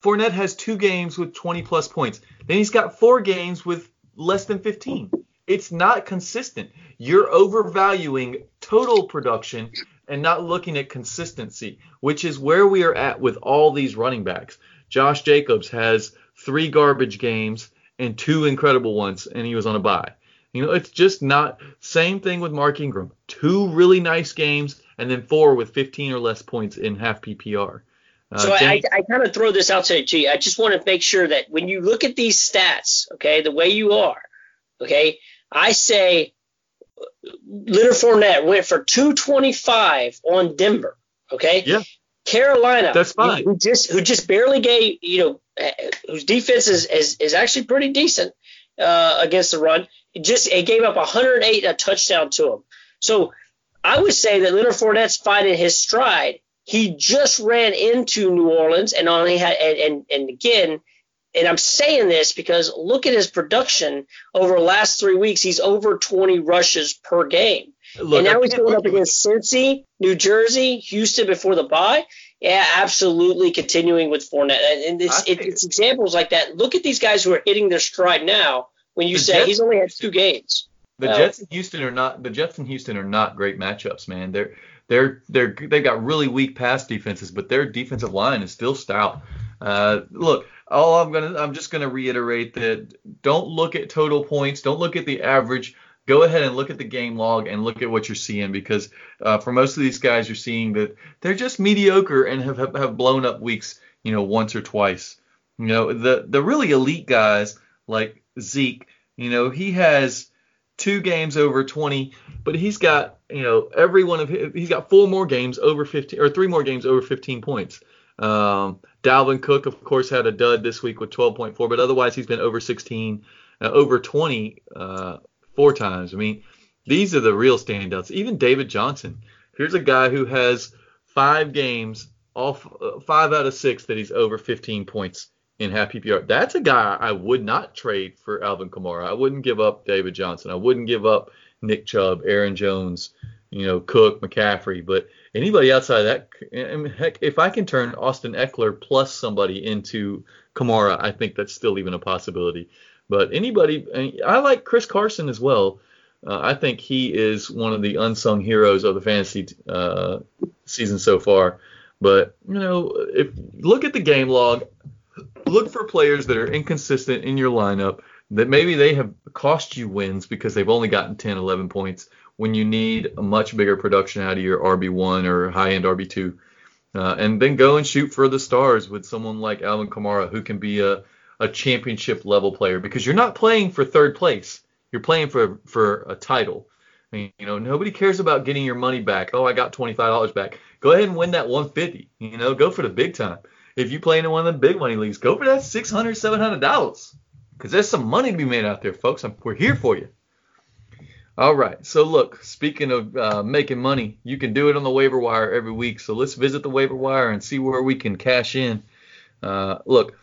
A: Fournette has two games with 20 plus points. Then he's got four games with less than 15. It's not consistent. You're overvaluing total production and not looking at consistency, which is where we are at with all these running backs. Josh Jacobs has three garbage games and two incredible ones, and he was on a bye. You know, it's just not same thing with Mark Ingram. Two really nice games, and then four with 15 or less points in half PPR.
B: Uh, so James, I, I kind of throw this out to you. I just want to make sure that when you look at these stats, okay, the way you are, okay, I say Leonard Fournette went for 225 on Denver. Okay.
A: Yeah.
B: Carolina.
A: That's fine.
B: Who just who just barely gave you know whose defense is is, is actually pretty decent uh, against the run. It just it gave up 108 a touchdown to him. So I would say that Leonard Fournette's finding his stride. He just ran into New Orleans and only had and and, and again and I'm saying this because look at his production over the last three weeks. He's over 20 rushes per game. Look, and now he's going up against Cincy, New Jersey, Houston before the bye. Yeah, absolutely continuing with Fournette. And it's, it, it's examples like that. Look at these guys who are hitting their stride now when you say Jets, he's only had two games.
A: The well, Jets and Houston are not the Jets and Houston are not great matchups, man. They're they're they're they've got really weak pass defenses, but their defensive line is still stout. Uh, look, all I'm gonna I'm just gonna reiterate that don't look at total points, don't look at the average. Go ahead and look at the game log and look at what you're seeing because uh, for most of these guys, you're seeing that they're just mediocre and have have, have blown up weeks you know, once or twice. You know, the the really elite guys like Zeke, you know, he has two games over 20, but he's got, you know, every one of his, he's got four more games over 15 or three more games over 15 points. Um, Dalvin Cook, of course, had a dud this week with 12.4, but otherwise he's been over 16, uh, over 20 uh, four times. I mean, these are the real standouts. Even David Johnson. Here's a guy who has five games, all uh, five out of six that he's over 15 points in half PPR. That's a guy I would not trade for Alvin Kamara. I wouldn't give up David Johnson. I wouldn't give up Nick Chubb, Aaron Jones, you know, Cook, McCaffrey. But anybody outside that, I mean, heck, if I can turn Austin Ekeler plus somebody into Kamara, I think that's still even a possibility. But anybody, I like Chris Carson as well. Uh, I think he is one of the unsung heroes of the fantasy uh, season so far. But you know, if look at the game log, look for players that are inconsistent in your lineup that maybe they have cost you wins because they've only gotten 10, 11 points when you need a much bigger production out of your RB1 or high end RB2. Uh, and then go and shoot for the stars with someone like Alvin Kamara who can be a, a championship level player because you're not playing for third place. You're playing for for a title. You know, nobody cares about getting your money back. Oh, I got $25 back. Go ahead and win that 150. You know, go for the big time if you play in one of the big money leagues, go for that six hundred, seven hundred dollars, because there's some money to be made out there, folks. I'm, we're here for you. All right. So look, speaking of uh, making money, you can do it on the waiver wire every week. So let's visit the waiver wire and see where we can cash in. Uh, look,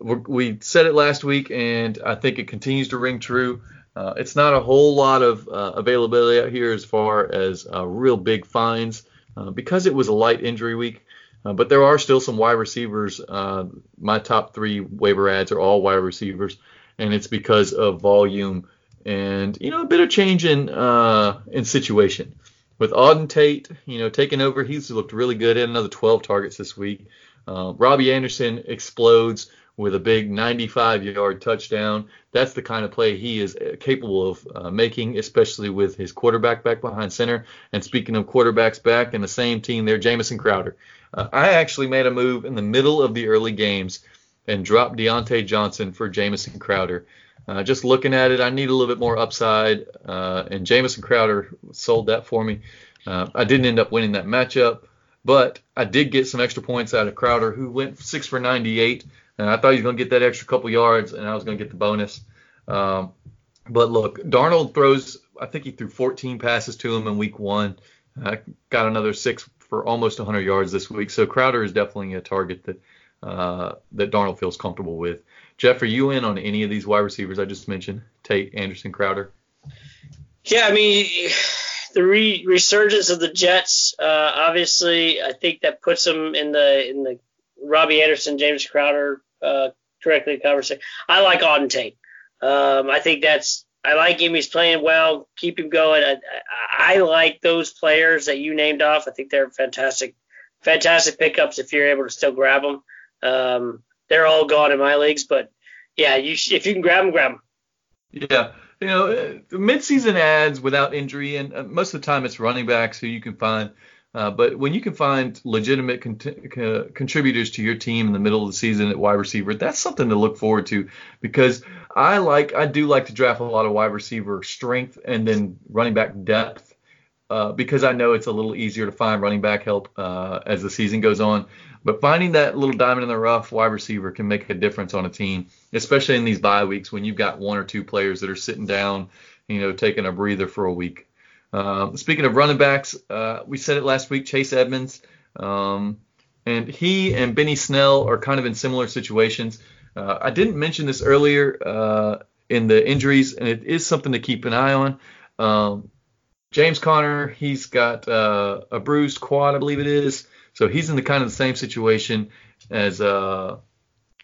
A: we said it last week, and I think it continues to ring true. Uh, it's not a whole lot of uh, availability out here as far as uh, real big fines uh, because it was a light injury week. But there are still some wide receivers. My top three waiver ads are all wide receivers, and it's because of volume and you know a bit of change in uh, in situation. With Auden Tate, you know, taking over, he's looked really good. Had another 12 targets this week. Uh, Robby Anderson explodes with a big 95-yard touchdown. That's the kind of play he is uh, capable of uh, making, especially with his quarterback back behind center. And speaking of quarterbacks back in the same team there, Jamison Crowder. Uh, I actually made a move in the middle of the early games and dropped Diontae Johnson for Jamison Crowder. Uh, just looking at it, I need a little bit more upside, uh, and Jamison Crowder sold that for me. Uh, I didn't end up winning that matchup, but I did get some extra points out of Crowder, who went six for 98, and I thought he was going to get that extra couple yards, and I was going to get the bonus. Um, but look, Darnold throws. I think he threw 14 passes to him in week one. I got another six for almost 100 yards this week. So Crowder is definitely a target that uh, that Darnold feels comfortable with. Jeff, are you in on any of these wide receivers I just mentioned? Tate, Anderson, Crowder.
B: Yeah, I mean the re- resurgence of the Jets. Uh, obviously, I think that puts them in the in the Robby Anderson, James Crowder uh, directly conversation. I like Auden Tate. Um, I think that's I like him. He's playing well. Keep him going. I, I, I, like those players that you named off. I think they're fantastic, fantastic pickups if you're able to still grab them. Um, they're all gone in my leagues, but yeah, you if you can grab them, grab them.
A: Yeah, you know, uh, midseason ads without injury, and uh, most of the time it's running backs who you can find. Uh, but when you can find legitimate con- contributors to your team in the middle of the season at wide receiver, that's something to look forward to because I like I do like to draft a lot of wide receiver strength and then running back depth uh, because I know it's a little easier to find running back help uh, as the season goes on. But finding that little diamond in the rough wide receiver can make a difference on a team, especially in these bye weeks when you've got one or two players that are sitting down, you know, taking a breather for a week. Uh, speaking of running backs, uh, we said it last week, Chase Edmonds. Um, and he and Benny Snell are kind of in similar situations. Uh, I didn't mention this earlier in the injuries, and it is something to keep an eye on. Um, James Conner, he's got uh, a bruised quad, I believe it is. So he's in the kind of the same situation as uh,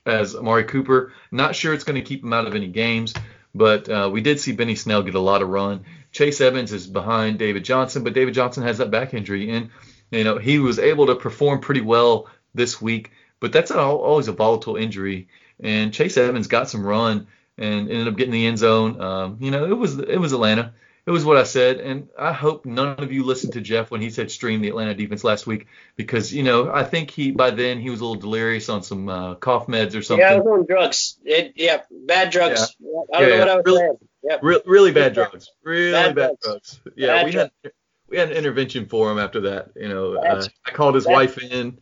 A: as Amari Cooper. Not sure it's going to keep him out of any games, but uh, we did see Benny Snell get a lot of run. Chase Evans is behind David Johnson, but David Johnson has that back injury, and you know he was able to perform pretty well this week, but that's always a volatile injury. And Chase Evans got some run and ended up getting the end zone. Um, you know, it was it was Atlanta, it was what I said, and I hope none of you listened to Jeff when he said stream the Atlanta defense last week because you know I think he by then he was a little delirious on some uh, cough meds or something.
B: Yeah, I was on drugs. It, yeah, bad drugs. Yeah. I don't yeah, know what I was
A: really,
B: saying. Yep.
A: Re- really bad drugs. Really bad, bad drugs. drugs. Yeah, bad we drugs. had we had an intervention for him after that. You know, uh, I called his bad. wife in.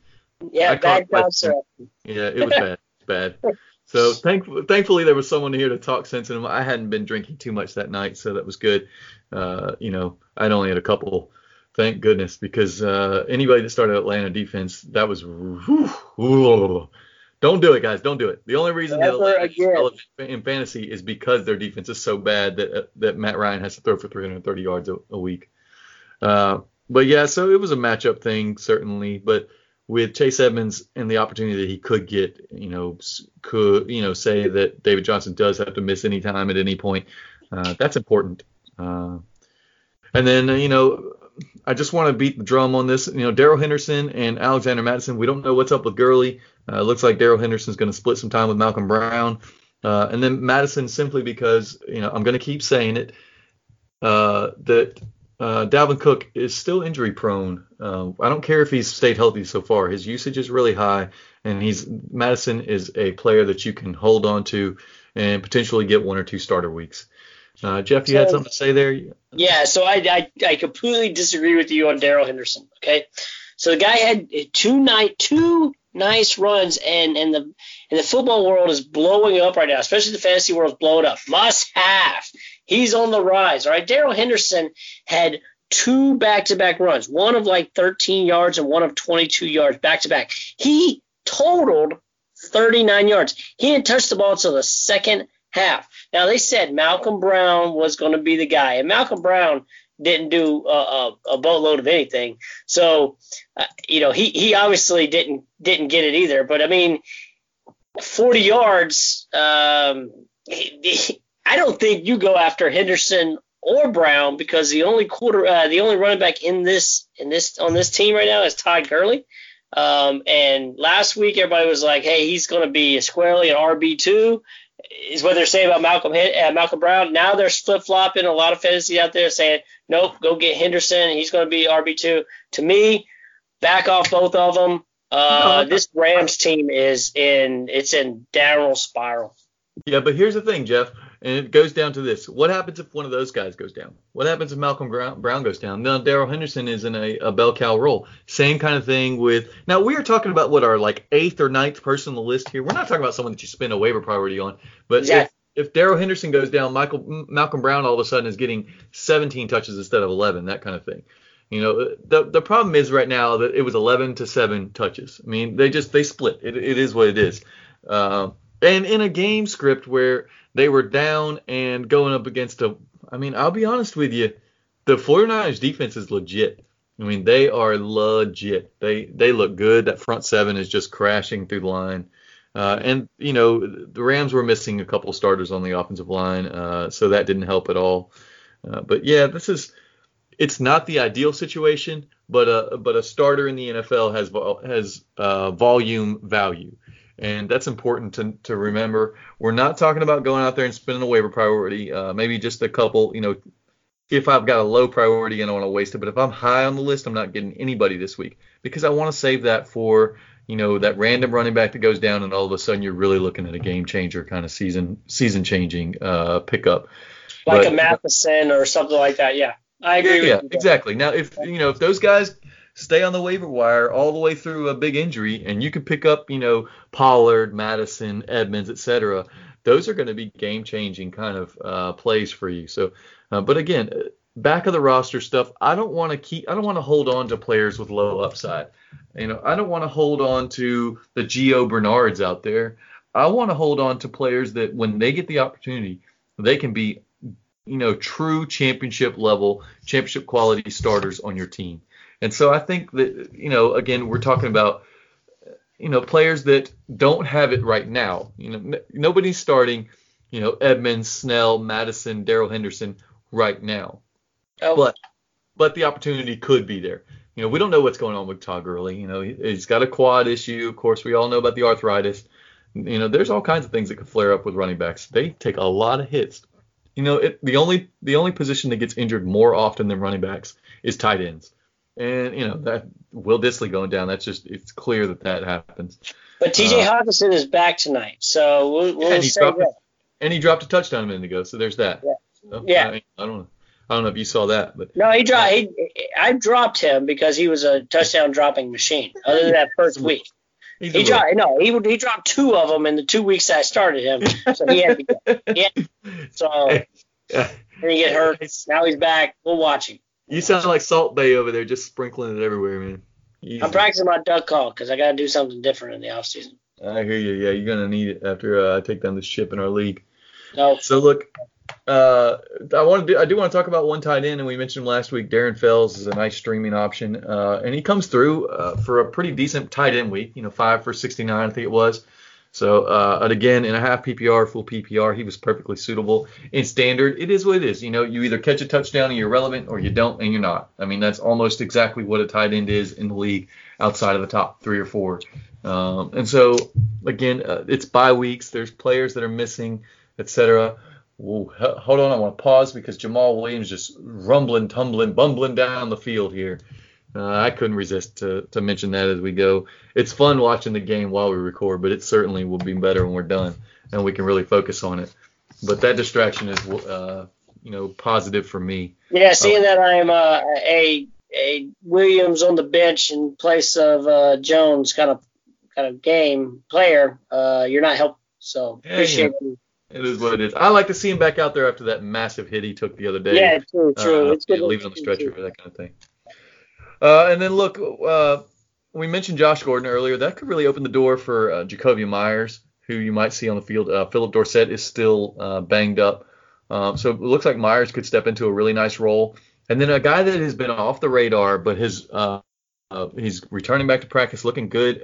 B: Yeah, I bad drugs.
A: Yeah, it was bad. bad. So thank, thankfully there was someone here to talk sense into him. I hadn't been drinking too much that night, so that was good. Uh, you know, I'd only had a couple. Thank goodness, because uh, anybody that started Atlanta defense, that was. Whew, don't do it, guys. Don't do it. The only reason that relevant in fantasy is because their defense is so bad that uh, that Matt Ryan has to throw for 330 yards a, a week. Uh, but yeah, so it was a matchup thing certainly, but with Chase Edmonds and the opportunity that he could get, you know, could you know say that David Johnson does have to miss any time at any point. Uh, that's important. Uh, and then you know, I just want to beat the drum on this. You know, Darrell Henderson and Alexander Mattison. We don't know what's up with Gurley. Uh, looks like Darrell Henderson's going to split some time with Malcolm Brown. Uh, and then Madison simply because you know I'm going to keep saying it uh, that uh, Dalvin Cook is still injury prone. Uh, I don't care if he's stayed healthy so far. His usage is really high, and he's Mattison is a player that you can hold on to and potentially get one or two starter weeks. Uh, Jeff, you so, had something to say there?
B: Yeah, so I, I, I completely disagree with you on Darrell Henderson. Okay, so the guy had two night two nice runs, and and the and the football world is blowing up right now, especially the fantasy world is blowing up. Must have. He's on the rise. All right, Darrell Henderson had two back-to-back runs, one of like 13 yards and one of 22 yards back-to-back. He totaled 39 yards. He didn't touch the ball until the second half. Now they said Malcolm Brown was going to be the guy, and Malcolm Brown didn't do a, a, a boatload of anything. So, uh, you know, he he obviously didn't didn't get it either. But I mean, 40 yards. Um, I don't think you go after Henderson or Brown because the only quarter, uh, the only running back in this in this on this team right now is Todd Gurley. Um, and last week everybody was like, "Hey, he's going to be squarely an RB two." Is what they're saying about Malcolm uh, Malcolm Brown. Now they're flip flopping. A lot of fantasy out there saying, "Nope, go get Henderson. He's going to be RB two." To me, back off both of them. Uh, this Rams team is in it's in downward spiral.
A: Yeah, but here's the thing, Jeff. And it goes down to this: What happens if one of those guys goes down? What happens if Malcolm Brown goes down? Now Darrell Henderson is in a, a bell cow role. Same kind of thing with. Now we are talking about what our like eighth or ninth person on the list here. We're not talking about someone that you spend a waiver priority on. But if, if Darrell Henderson goes down, Michael Malcolm Brown all of a sudden is getting 17 touches instead of 11, that kind of thing. You know, the the problem is right now that it was 11 to seven touches. I mean, they just they split. It, it is what it is. Uh, and in a game script where they were down and going up against a. I mean, I'll be honest with you, the 49ers defense is legit. I mean, they are legit. They they look good. That front seven is just crashing through the line. Uh, and you know the Rams were missing a couple starters on the offensive line, uh, so that didn't help at all. Uh, but yeah, this is it's not the ideal situation, but a but a starter in the NFL has has uh, volume value and that's important to, to remember. We're not talking about going out there and spending a waiver priority. Uh, maybe just a couple, you know, if I've got a low priority and I want to waste it. But if I'm high on the list, I'm not getting anybody this week because I want to save that for, you know, that random running back that goes down and all of a sudden you're really looking at a game changer kind of season season changing uh, pickup.
B: Like but, a Mattison or something like that. Yeah, I agree.
A: Yeah, yeah exactly. Now if you know if those guys stay on the waiver wire all the way through a big injury, and you can pick up, you know, Pollard, Mattison, Edmonds, etc. Those are going to be game-changing kind of uh, plays for you. So, uh, but again, back of the roster stuff, I don't want to keep, I don't want to hold on to players with low upside. You know, I don't want to hold on to the Gio Bernards out there. I want to hold on to players that when they get the opportunity, they can be, you know, true championship level, championship quality starters on your team. And so I think that, you know, again, we're talking about, you know, players that don't have it right now. You know, n- nobody's starting, you know, Edmonds, Snell, Mattison, Darrell Henderson right now. Oh. But but the opportunity could be there. You know, we don't know what's going on with Todd Gurley. You know, he, has got a quad issue. Of course, we all know about the arthritis. You know, there's all kinds of things that could flare up with running backs. They take a lot of hits you know, it, the only the only position that gets injured more often than running backs is tight ends. And you know that Will Dissly going down, that's just it's clear that that happens.
B: But T.J. uh, Hockenson is back tonight, so we'll, we'll and, he
A: dropped, and he dropped a touchdown a minute ago, so there's that.
B: Yeah.
A: So,
B: yeah.
A: I, I, don't know. I don't know if you saw that, but
B: no, he dropped. He, I dropped him because he was a touchdown dropping machine. Other than that first week, he dropped no, he he dropped two of them in the two weeks I started him. So he had to go. Yeah. So then he get hurt. Now he's back. We'll watch him.
A: You sound like Salt Bae over there, just sprinkling it everywhere, man.
B: Easy. I'm practicing my duck call because I got to do something different in the off season.
A: I hear you. Yeah, you're gonna need it after uh, I take down this ship in our league.
B: No.
A: So look, uh, I want to do, I do want to talk about one tight end, and we mentioned last week Darren Fells is a nice streaming option, uh, and he comes through uh, for a pretty decent tight end week. You know, five for 69, I think it was. So, uh, and again, in a half PPR, full PPR, he was perfectly suitable. In standard, it is what it is. You know, you either catch a touchdown and you're relevant, or you don't and you're not. I mean, that's almost exactly what a tight end is in the league outside of the top three or four. Um, and so, again, uh, it's bye weeks. There's players that are missing, etc. hold on, I want to pause because Jamaal Williams just rumbling, tumbling, bumbling down the field here. Uh, I couldn't resist to, to mention that as we go. It's fun watching the game while we record, but it certainly will be better when we're done and we can really focus on it. But that distraction is, uh, you know, positive for me.
B: Yeah, seeing uh, that I'm uh, a a Williams on the bench in place of uh, Jones kind of kind of game player, uh, you're not helping. So appreciate yeah. you.
A: It is what it is. I like to see him back out there after that massive hit he took the other day.
B: Yeah, true, true.
A: Uh, it's good. Leaving on the stretcher, for that kind of thing. Uh, and then look, uh, we mentioned Josh Gordon earlier. That could really open the door for uh, Meyers, who you might see on the field. Uh, Phillip Dorsett is still uh, banged up, um, so it looks like Meyers could step into a really nice role. And then a guy that has been off the radar, but his uh, he's returning back to practice, looking good.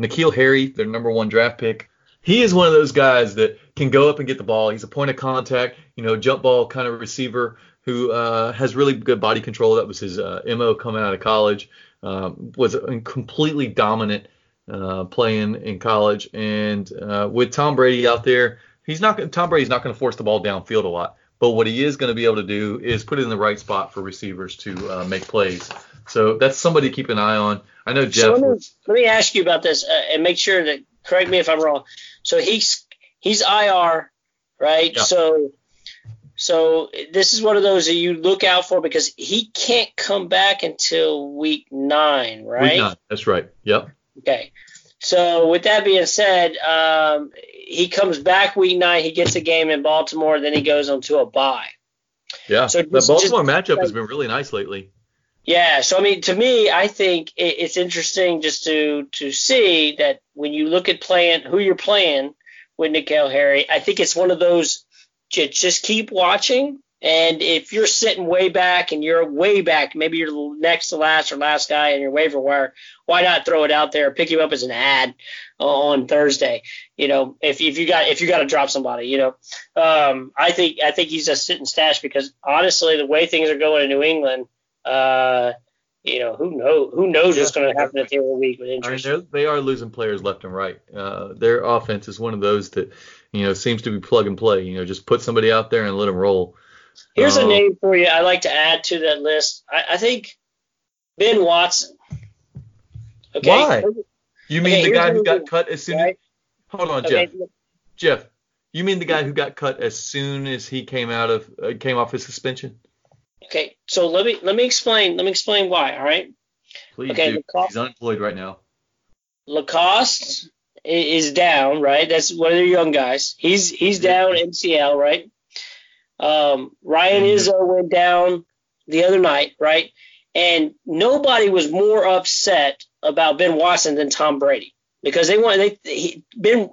A: N'Keal Harry, their number one draft pick. He is one of those guys that can go up and get the ball. He's a point of contact, you know, jump ball kind of receiver who uh, has really good body control. That was his uh, mo coming out of college. Um, was completely dominant uh, playing in college, and uh, with Tom Brady out there, he's not. Tom Brady's not going to force the ball downfield a lot. But what he is going to be able to do is put it in the right spot for receivers to uh, make plays. So that's somebody to keep an eye on. I know Jeff. So
B: let, me, was, let me ask you about this uh, and make sure that correct me if I'm wrong. So he's he's IR, right? Yeah. So so this is one of those that you look out for because he can't come back until week nine, right? Week nine.
A: That's right. Yep.
B: Okay. So with that being said, um, he comes back week nine. He gets a game in Baltimore, then he goes on to a bye.
A: Yeah. So the Baltimore just, matchup like, has been really nice lately.
B: Yeah. So I mean, to me, I think it, it's interesting just to to see that when you look at playing who you're playing with N'Keal Harry, I think it's one of those just keep watching. And if you're sitting way back and you're way back, maybe you're the next to last or last guy in your waiver wire, why not throw it out there, pick you up as an ad on Thursday? You know, if, if you got if you got to drop somebody, you know, um, I think I think he's a sit and stash because honestly, the way things are going in New England, uh, you know, who know who knows what's going to happen at the end of the week with injuries.
A: I mean, they are losing players left and right. Uh, their offense is one of those that you know seems to be plug and play. You know, just put somebody out there and let them roll.
B: Here's a uh, name for you. I like to add to that list. I, I think Ben Watson.
A: Okay. Why? You mean okay, the guy who got cut as soon? Right? As, hold on, okay. Jeff. Jeff, you mean the guy who got cut as soon as he came out of uh, came off his suspension?
B: Okay, so let me let me explain let me explain why. All right.
A: Please okay, do. LaCosse, He's unemployed right now.
B: LaCosse is down, right? That's one of their young guys. He's he's down MCL, right? Um, Ryan mm-hmm. Izzo went down the other night, right? And nobody was more upset about Ben Watson than Tom Brady because they want they he, Ben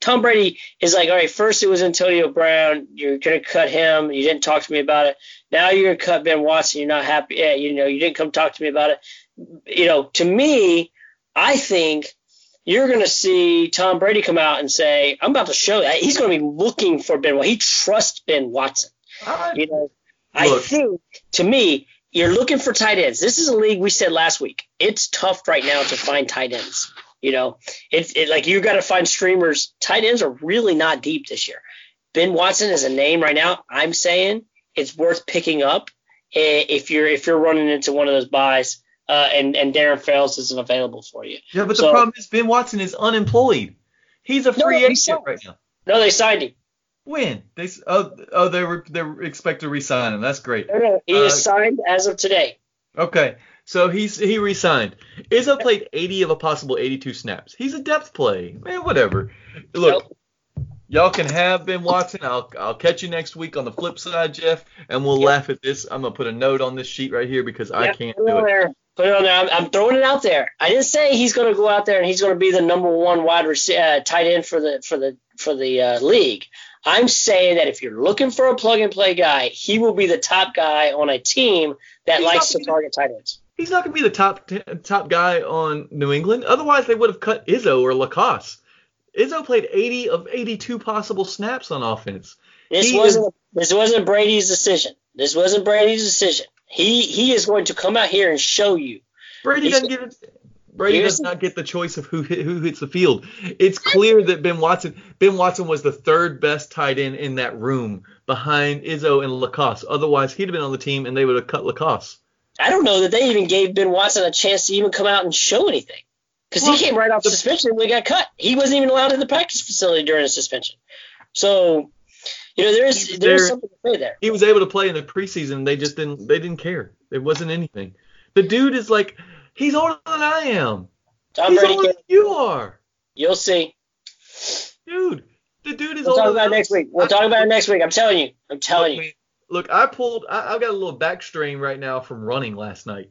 B: Tom Brady is like, all right, first it was Antonio Brown, you're gonna cut him, you didn't talk to me about it. Now you're gonna cut Ben Watson, you're not happy. Yeah, you know, you didn't come talk to me about it. You know, to me, I think you're going to see Tom Brady come out and say, "I'm about to show you." He's going to be looking for Ben. He trusts Ben Watson. Uh, you know, look. I think to me, you're looking for tight ends. This is a league we said last week. It's tough right now to find tight ends. You know, it's it, like you got to find streamers. Tight ends are really not deep this year. Ben Watson is a name right now. I'm saying it's worth picking up if you're if you're running into one of those buys uh, and and Darren Fells isn't available for you.
A: Yeah, but so, the problem is Ben Watson is unemployed. He's a free no, agent right now.
B: No, they signed him.
A: When they oh oh they were they expect to resign him. That's great.
B: No, no, he uh, is signed as of today.
A: Okay, so he's he resigned. Izzo played 80 of a possible 82 snaps. He's a depth play, man. Whatever. Look, nope. y'all can have Ben Watson. I'll I'll catch you next week on the flip side, Jeff, and we'll yep. laugh at this. I'm gonna put a note on this sheet right here because yep, I can't do it.
B: Put it on there. I'm, I'm, throwing it out there. I didn't say he's going to go out there and he's going to be the number one wide receiver, uh, tight end for the for the for the uh, league. I'm saying that if you're looking for a plug and play guy, he will be the top guy on a team that he's likes to target tight ends.
A: He's not going to be the top t- top guy on New England. Otherwise, they would have cut Izzo or LaCosse. Izzo played 80 of 82 possible snaps on offense.
B: This he wasn't is, this wasn't Brady's decision. This wasn't Brady's decision. He he is going to come out here and show you.
A: Brady doesn't get it. Brady does not get the choice of who hit, who hits the field. It's clear that Ben Watson Ben Watson was the third best tight end in that room behind Izzo and LaCosse. Otherwise, he'd have been on the team and they would have cut LaCosse.
B: I don't know that they even gave Ben Watson a chance to even come out and show anything because well, he came right off the, suspension when he got cut. He wasn't even allowed in the practice facility during the suspension. So you know, there's there's something to say there.
A: He was able to play in the preseason. They just didn't they didn't care. It wasn't anything. The dude is like he's older than I am. Tom he's Brady older than you are.
B: You'll see.
A: Dude, the dude is
B: we'll. Talk about it next week. We'll I, talk about it next week. I'm telling you. I'm telling
A: look,
B: you.
A: Look, I pulled. I, have got a little back strain right now from running last night.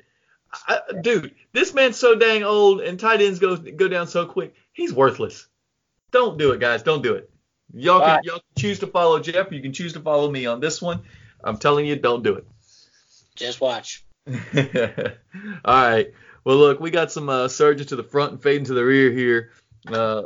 A: I, dude, this man's so dang old, and tight ends go go down so quick. He's worthless. Don't do it, guys. Don't do it. Y'all can, y'all can choose to follow Jeff. You can choose to follow me on this one. I'm telling you, don't do it.
B: Just watch.
A: All right. Well, look, we got some uh, surging to the front and fading to the rear here. Uh,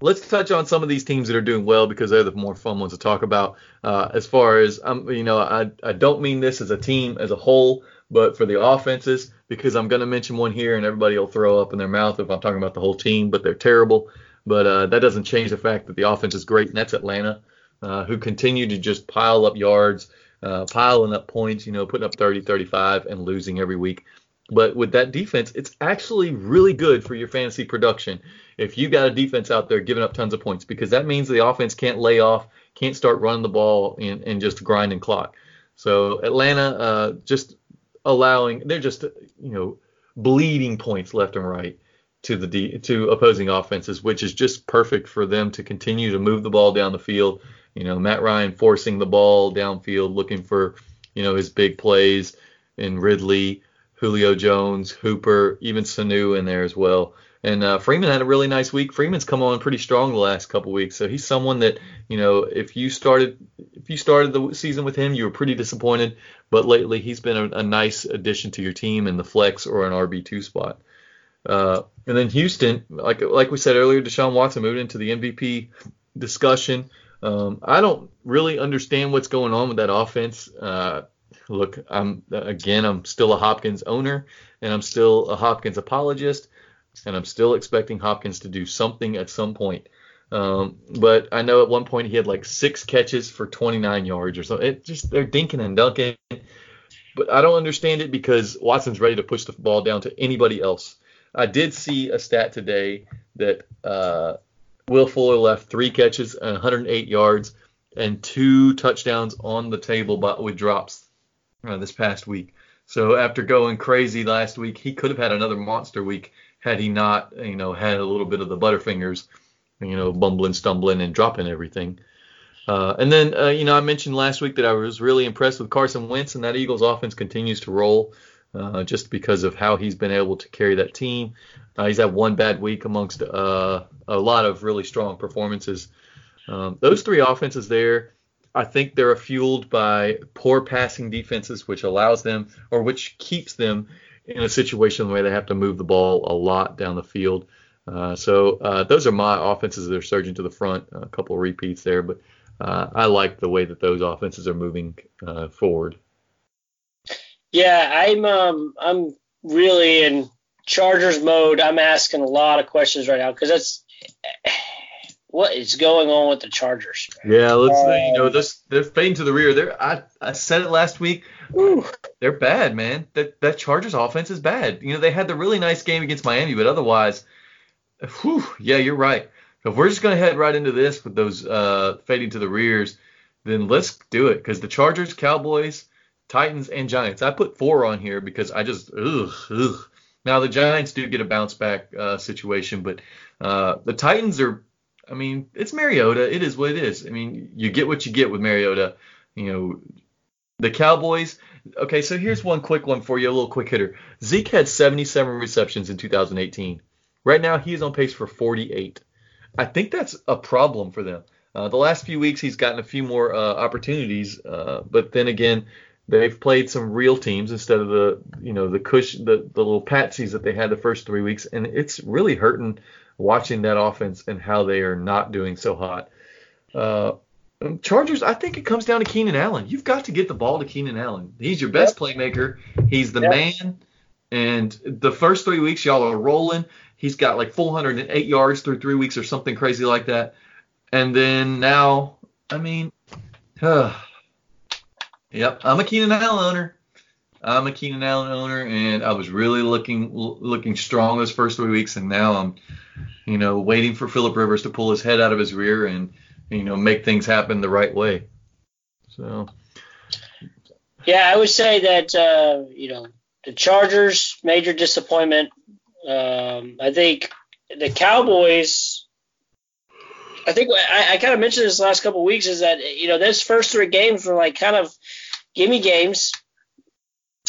A: let's touch on some of these teams that are doing well because they're the more fun ones to talk about. Uh, as far as I'm, you know, I I don't mean this as a team as a whole, but for the offenses because I'm going to mention one here and everybody will throw up in their mouth if I'm talking about the whole team, but they're terrible. But uh, that doesn't change the fact that the offense is great, and that's Atlanta, uh, who continue to just pile up yards, uh, piling up points, you know, putting up 30, 35, and losing every week. But with that defense, it's actually really good for your fantasy production if you got a defense out there giving up tons of points because that means the offense can't lay off, can't start running the ball and, and just grinding clock. So Atlanta uh, just allowing they're just you know bleeding points left and right to the to opposing offenses, which is just perfect for them to continue to move the ball down the field. You know, Matt Ryan forcing the ball downfield, looking for you know his big plays, and Ridley, Julio Jones, Hooper, even Sanu in there as well. And uh, Freeman had a really nice week. Freeman's come on pretty strong the last couple weeks, so he's someone that you know if you started if you started the season with him, you were pretty disappointed. But lately, he's been a, a nice addition to your team in the flex or an RB two spot. Uh, and then Houston, like like we said earlier, Deshaun Watson moved into the MVP discussion. Um, I don't really understand what's going on with that offense. Uh, look, I'm again, I'm still a Hopkins owner, and I'm still a Hopkins apologist, and I'm still expecting Hopkins to do something at some point. Um, but I know at one point he had like six catches for 29 yards or so. It just they're dinking and dunking. But I don't understand it because Watson's ready to push the ball down to anybody else. I did see a stat today that uh, Will Fuller left three catches and 108 yards and two touchdowns on the table but with drops uh, this past week. So after going crazy last week, he could have had another monster week had he not, you know, had a little bit of the butterfingers, you know, bumbling, stumbling, and dropping everything. Uh, and then, uh, you know, I mentioned last week that I was really impressed with Carson Wentz, and that Eagles offense continues to roll uh, just because of how he's been able to carry that team. Uh, he's had one bad week amongst uh, a lot of really strong performances. Um, those three offenses there, I think they're fueled by poor passing defenses, which allows them or which keeps them in a situation where they have to move the ball a lot down the field. Uh, so uh, those are my offenses that are surging to the front. A couple of repeats there, but uh, I like the way that those offenses are moving uh, forward.
B: Yeah, I'm um I'm really in Chargers mode. I'm asking a lot of questions right now because that's what is going on with the Chargers?
A: Yeah, let's uh, you know this they're fading to the rear. They're I, I said it last week. Whew. They're bad, man. That that Chargers offense is bad. You know they had the really nice game against Miami, but otherwise, whew, yeah, you're right. If we're just gonna head right into this with those uh, fading to the rears, then let's do it because the Chargers, Cowboys, Titans, and Giants. I put four on here because I just ugh, ugh. Now the Giants do get a bounce back uh, situation, but uh, the Titans are I mean, it's Mariota. It is what it is. I mean, you get what you get with Mariota. You know, the Cowboys. Okay, so here's one quick one for you, a little quick hitter. Zeke had 77 receptions in 2018. Right now, he is on pace for 48. I think that's a problem for them. Uh, the last few weeks, he's gotten a few more uh, opportunities, uh, but then again, they've played some real teams instead of the, you know, the cush, the, the little patsies that they had the first three weeks, and it's really hurting watching that offense and how they are not doing so hot. Uh, Chargers, I think it comes down to Keenan Allen. You've got to get the ball to Keenan Allen. He's your best yep. playmaker. He's the yep. man. And the first three weeks, y'all are rolling. He's got like 408 yards through three weeks or something crazy like that. And then now, I mean, uh, yep, I'm a Keenan Allen owner. I'm a Keenan Allen owner, and I was really looking looking strong those first three weeks, and now I'm, you know, waiting for Philip Rivers to pull his head out of his rear and, you know, make things happen the right way. So.
B: Yeah, I would say that uh, you know the Chargers major disappointment. Um, I think the Cowboys. I think I, I kind of mentioned this last couple weeks is that you know those first three games were like kind of gimme games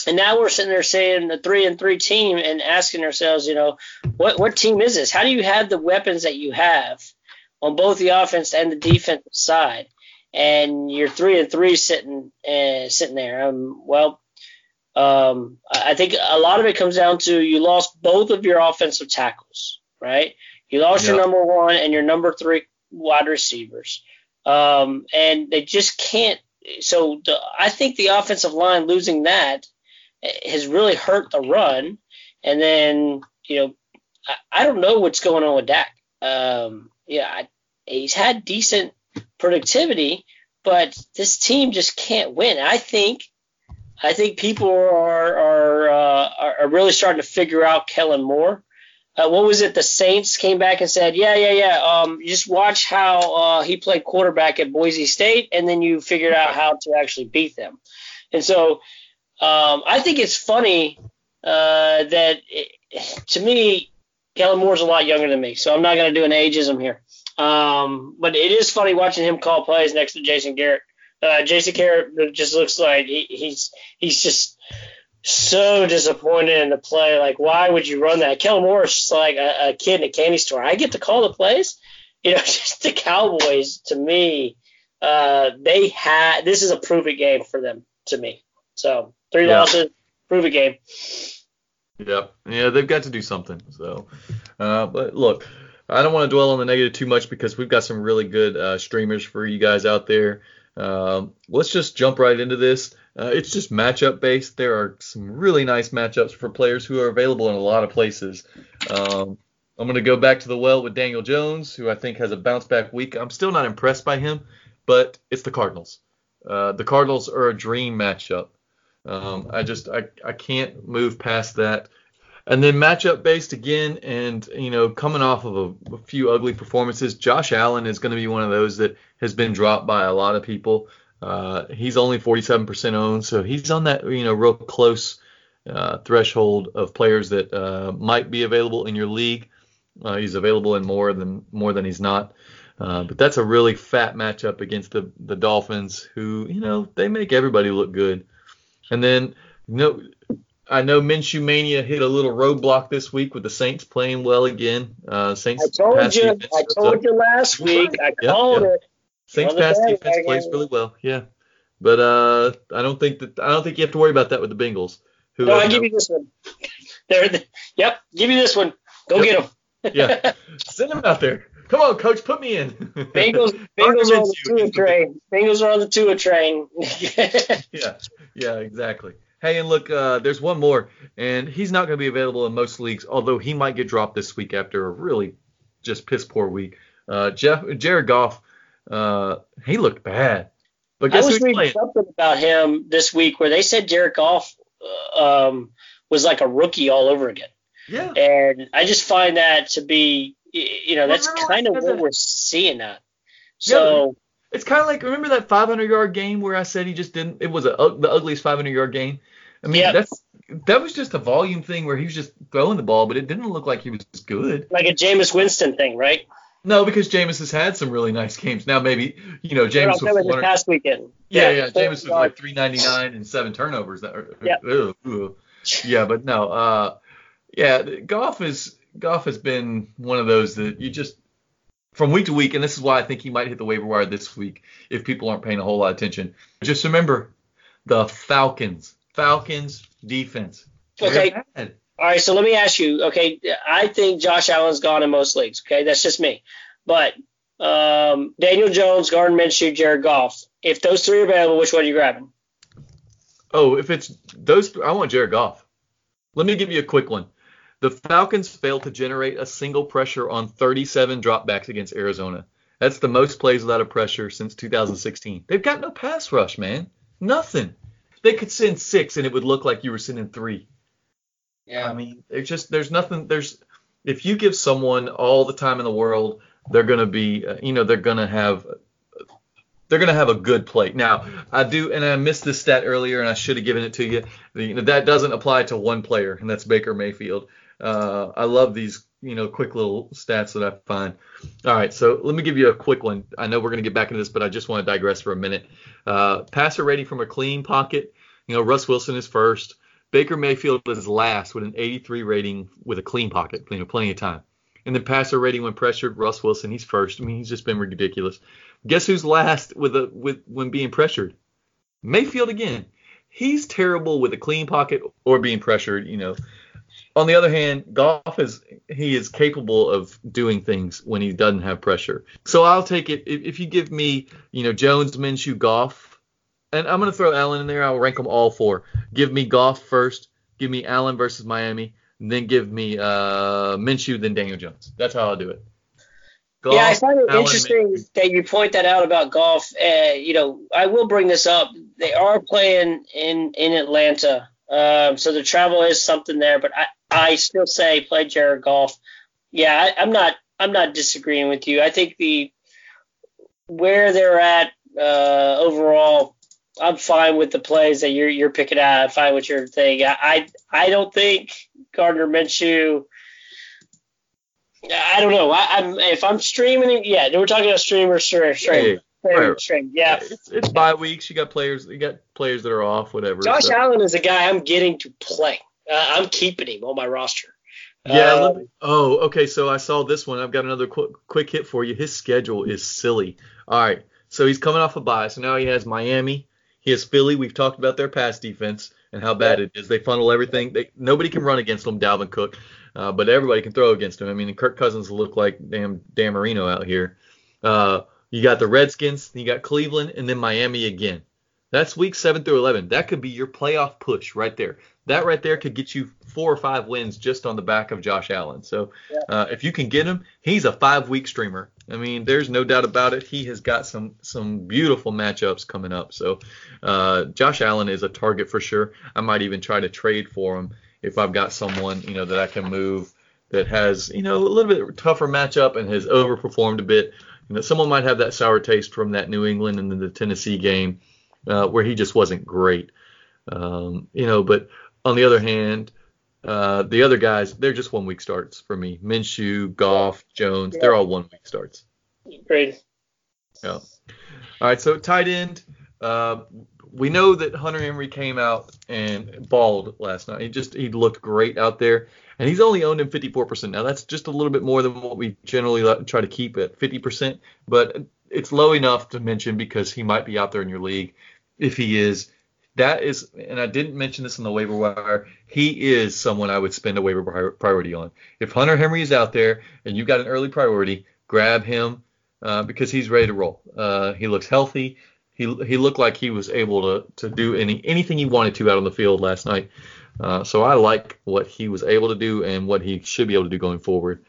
B: and now we're sitting there saying the three and three team and asking ourselves, you know, what what team is this? How do you have the weapons that you have on both the offense and the defensive side, and you're three and three sitting uh, sitting there? Um, well, um, I think a lot of it comes down to you lost both of your offensive tackles, right? You lost yep. your number one and your number three wide receivers, um, and they just can't. So the, I think the offensive line losing that has really hurt the run. And then, you know, I, I don't know what's going on with Dak. Um, yeah, I, he's had decent productivity, but this team just can't win. I think, I think people are are uh, are really starting to figure out Kellen Moore. Uh, what was it? The Saints came back and said, "Yeah, yeah, yeah. Um, just watch how uh, he played quarterback at Boise State, and then you figured out how to actually beat them." And so um, I think it's funny uh, that it, to me, Kellen Moore's a lot younger than me, so I'm not going to do an ageism here. Um, but it is funny watching him call plays next to Jason Garrett. Uh, Jason Garrett just looks like he, he's he's just so disappointed in the play. Like, why would you run that? Kellen Moore is just like a, a kid in a candy store. I get to call the plays. You know, just the Cowboys to me, uh, they had this is a prove it game for them to me. So Three yeah. losses, prove a game.
A: Yep. Yeah, they've got to do something. So, uh, but look, I don't want to dwell on the negative too much because we've got some really good uh, streamers for you guys out there. Um, let's just jump right into this. Uh, it's just matchup based. There are some really nice matchups for players who are available in a lot of places. Um, I'm going to go back to the well with Daniel Jones, who I think has a bounce back week. I'm still not impressed by him, but it's the Cardinals. Uh, the Cardinals are a dream matchup. Um, I just I, I can't move past that. And then matchup based again, and you know, coming off of a, a few ugly performances, Josh Allen is going to be one of those that has been dropped by a lot of people. Uh, he's only 47% owned, so he's on that you know real close uh, threshold of players that uh, might be available in your league. Uh, he's available in more than more than he's not. Uh, but that's a really fat matchup against the the Dolphins, who you know they make everybody look good. And then you know, I know Minshew Mania hit a little roadblock this week with the Saints playing well again. Uh, Saints.
B: I told you. I told you last week. I called yeah, yeah. it.
A: Saints pass defense plays really well. Yeah, but uh, I don't think that I don't think you have to worry about that with the Bengals.
B: Who no, I give you this one. There. The, yep. Give you this one. Go yep.
A: get him. yeah. Send him out there. Come on, coach, put me in.
B: Bengals, Bengals are on the Tua train. Bengals are on the Tua train.
A: yeah, yeah, exactly. Hey, and look, uh, there's one more, and he's not going to be available in most leagues, although he might get dropped this week after a really just piss poor week. Uh, Jeff Jared Goff, uh, he looked bad.
B: But guess I was reading playing? something about him this week where they said Jared Goff uh, um, was like a rookie all over again.
A: Yeah.
B: And I just find that to be, you know, that's kind of what we're seeing now. So.
A: Yeah, it's kind of like remember that 500 yard game where I said he just didn't. It was a, the ugliest 500 yard game. I mean, yep. that's that was just a volume thing where he was just throwing the ball, but it didn't look like he was good.
B: Like a Jameis Winston thing, right?
A: No, because Jameis has had some really nice games. Now maybe you know Jameis
B: was past weekend.
A: Yeah, yeah. yeah. Jameis was like 399 and seven turnovers. That are,
B: yeah.
A: yeah, but no. Uh, yeah, Goff is Goff has been one of those that you just from week to week, and this is why I think he might hit the waiver wire this week if people aren't paying a whole lot of attention. Just remember the Falcons. Falcons defense.
B: Okay. All right, so let me ask you. Okay, I think Josh Allen's gone in most leagues. Okay, that's just me. But um, Daniel Jones, Gardner Minshew, Jared Goff. If those three are available, which one are you grabbing?
A: Oh, if it's those, I want Jared Goff. Let me give you a quick one. The Falcons failed to generate a single pressure on 37 dropbacks against Arizona. That's the most plays without a pressure since 2016. They've got no pass rush, man. Nothing. They could send six and it would look like you were sending three.
B: Yeah.
A: I mean, it's just there's nothing. There's if you give someone all the time in the world, they're gonna be, uh, you know, they're gonna have they're going to have a good play. Now, I do, and I missed this stat earlier, and I should have given it to you. you know, that doesn't apply to one player, and that's Baker Mayfield. Uh, I love these, you know, quick little stats that I find. All right, so let me give you a quick one. I know we're going to get back into this, but I just want to digress for a minute. Uh, passer rating from a clean pocket. You know, Russ Wilson is first. Baker Mayfield is last with an 83 rating with a clean pocket, you know, plenty of time. And then passer rating when pressured, Russ Wilson, he's first. I mean, he's just been ridiculous. Guess who's last with a with when being pressured? Mayfield again. He's terrible with a clean pocket or being pressured, you know on the other hand, Goff is he is capable of doing things when he doesn't have pressure. So I'll take it if, if you give me, you know, Jones, Minshew, Goff, and I'm gonna throw Allen in there. I'll rank them all four. Give me Goff first. Give me Allen versus Miami. then give me uh, Minshew, then Daniel Jones. That's how I'll do it.
B: Goff, yeah, I find it Allen, interesting Minshew. that you point that out about Goff. Uh, you know, I will bring this up. They are playing in in Atlanta um, so the travel is something there, but I, I still say play Jared Goff. Yeah, I, I'm not I'm not disagreeing with you. I think the where they're at uh, overall, I'm fine with the plays that you're you're picking out. I'm fine with your thing. I I, I don't think Gardner Minshew. I don't know. I, am if I'm streaming, yeah, we're talking about streamers, stream, stream. Right. Yeah.
A: It's, it's bye weeks. You got players. You got players that are off. Whatever.
B: Josh so. Allen is a guy I'm getting to play. Uh, I'm keeping him on my roster.
A: Yeah. Uh, me, oh, okay. So I saw this one. I've got another quick, quick hit for you. His schedule is silly. All right. So he's coming off a bye. So now he has Miami. He has Philly. We've talked about their pass defense and how bad it is. They funnel everything. They, nobody can run against them. Dalvin Cook, uh, but everybody can throw against him. I mean, Kirk Cousins look like damn Dan Marino out here. Uh, you got the Redskins, you got Cleveland, and then Miami again. That's week seven through eleven. That could be your playoff push right there. That right there could get you four or five wins just on the back of Josh Allen. So uh, if you can get him, he's a five-week streamer. I mean, there's no doubt about it. He has got some some beautiful matchups coming up. So uh, Josh Allen is a target for sure. I might even try to trade for him if I've got someone you know that I can move that has you know a little bit tougher matchup and has overperformed a bit. You know, someone might have that sour taste from that New England and then the Tennessee game uh, where he just wasn't great. Um, you know, but on the other hand, uh, the other guys, they're just one week starts for me. Minshew, Goff, Jones, yeah. they're all one week starts.
B: Great.
A: Yeah. All right, so tight end. Uh, we know that Hunter Henry came out and balled last night. He just he looked great out there and he's only owned in 54%. Now that's just a little bit more than what we generally try to keep at 50%, but it's low enough to mention because he might be out there in your league. If he is, that is, and I didn't mention this in the waiver wire. He is someone I would spend a waiver priority on. If Hunter Henry is out there and you've got an early priority, grab him uh, because he's ready to roll. Uh, he looks healthy. He he looked like he was able to to do any anything he wanted to out on the field last night. Uh, so I like what he was able to do and what he should be able to do going forward.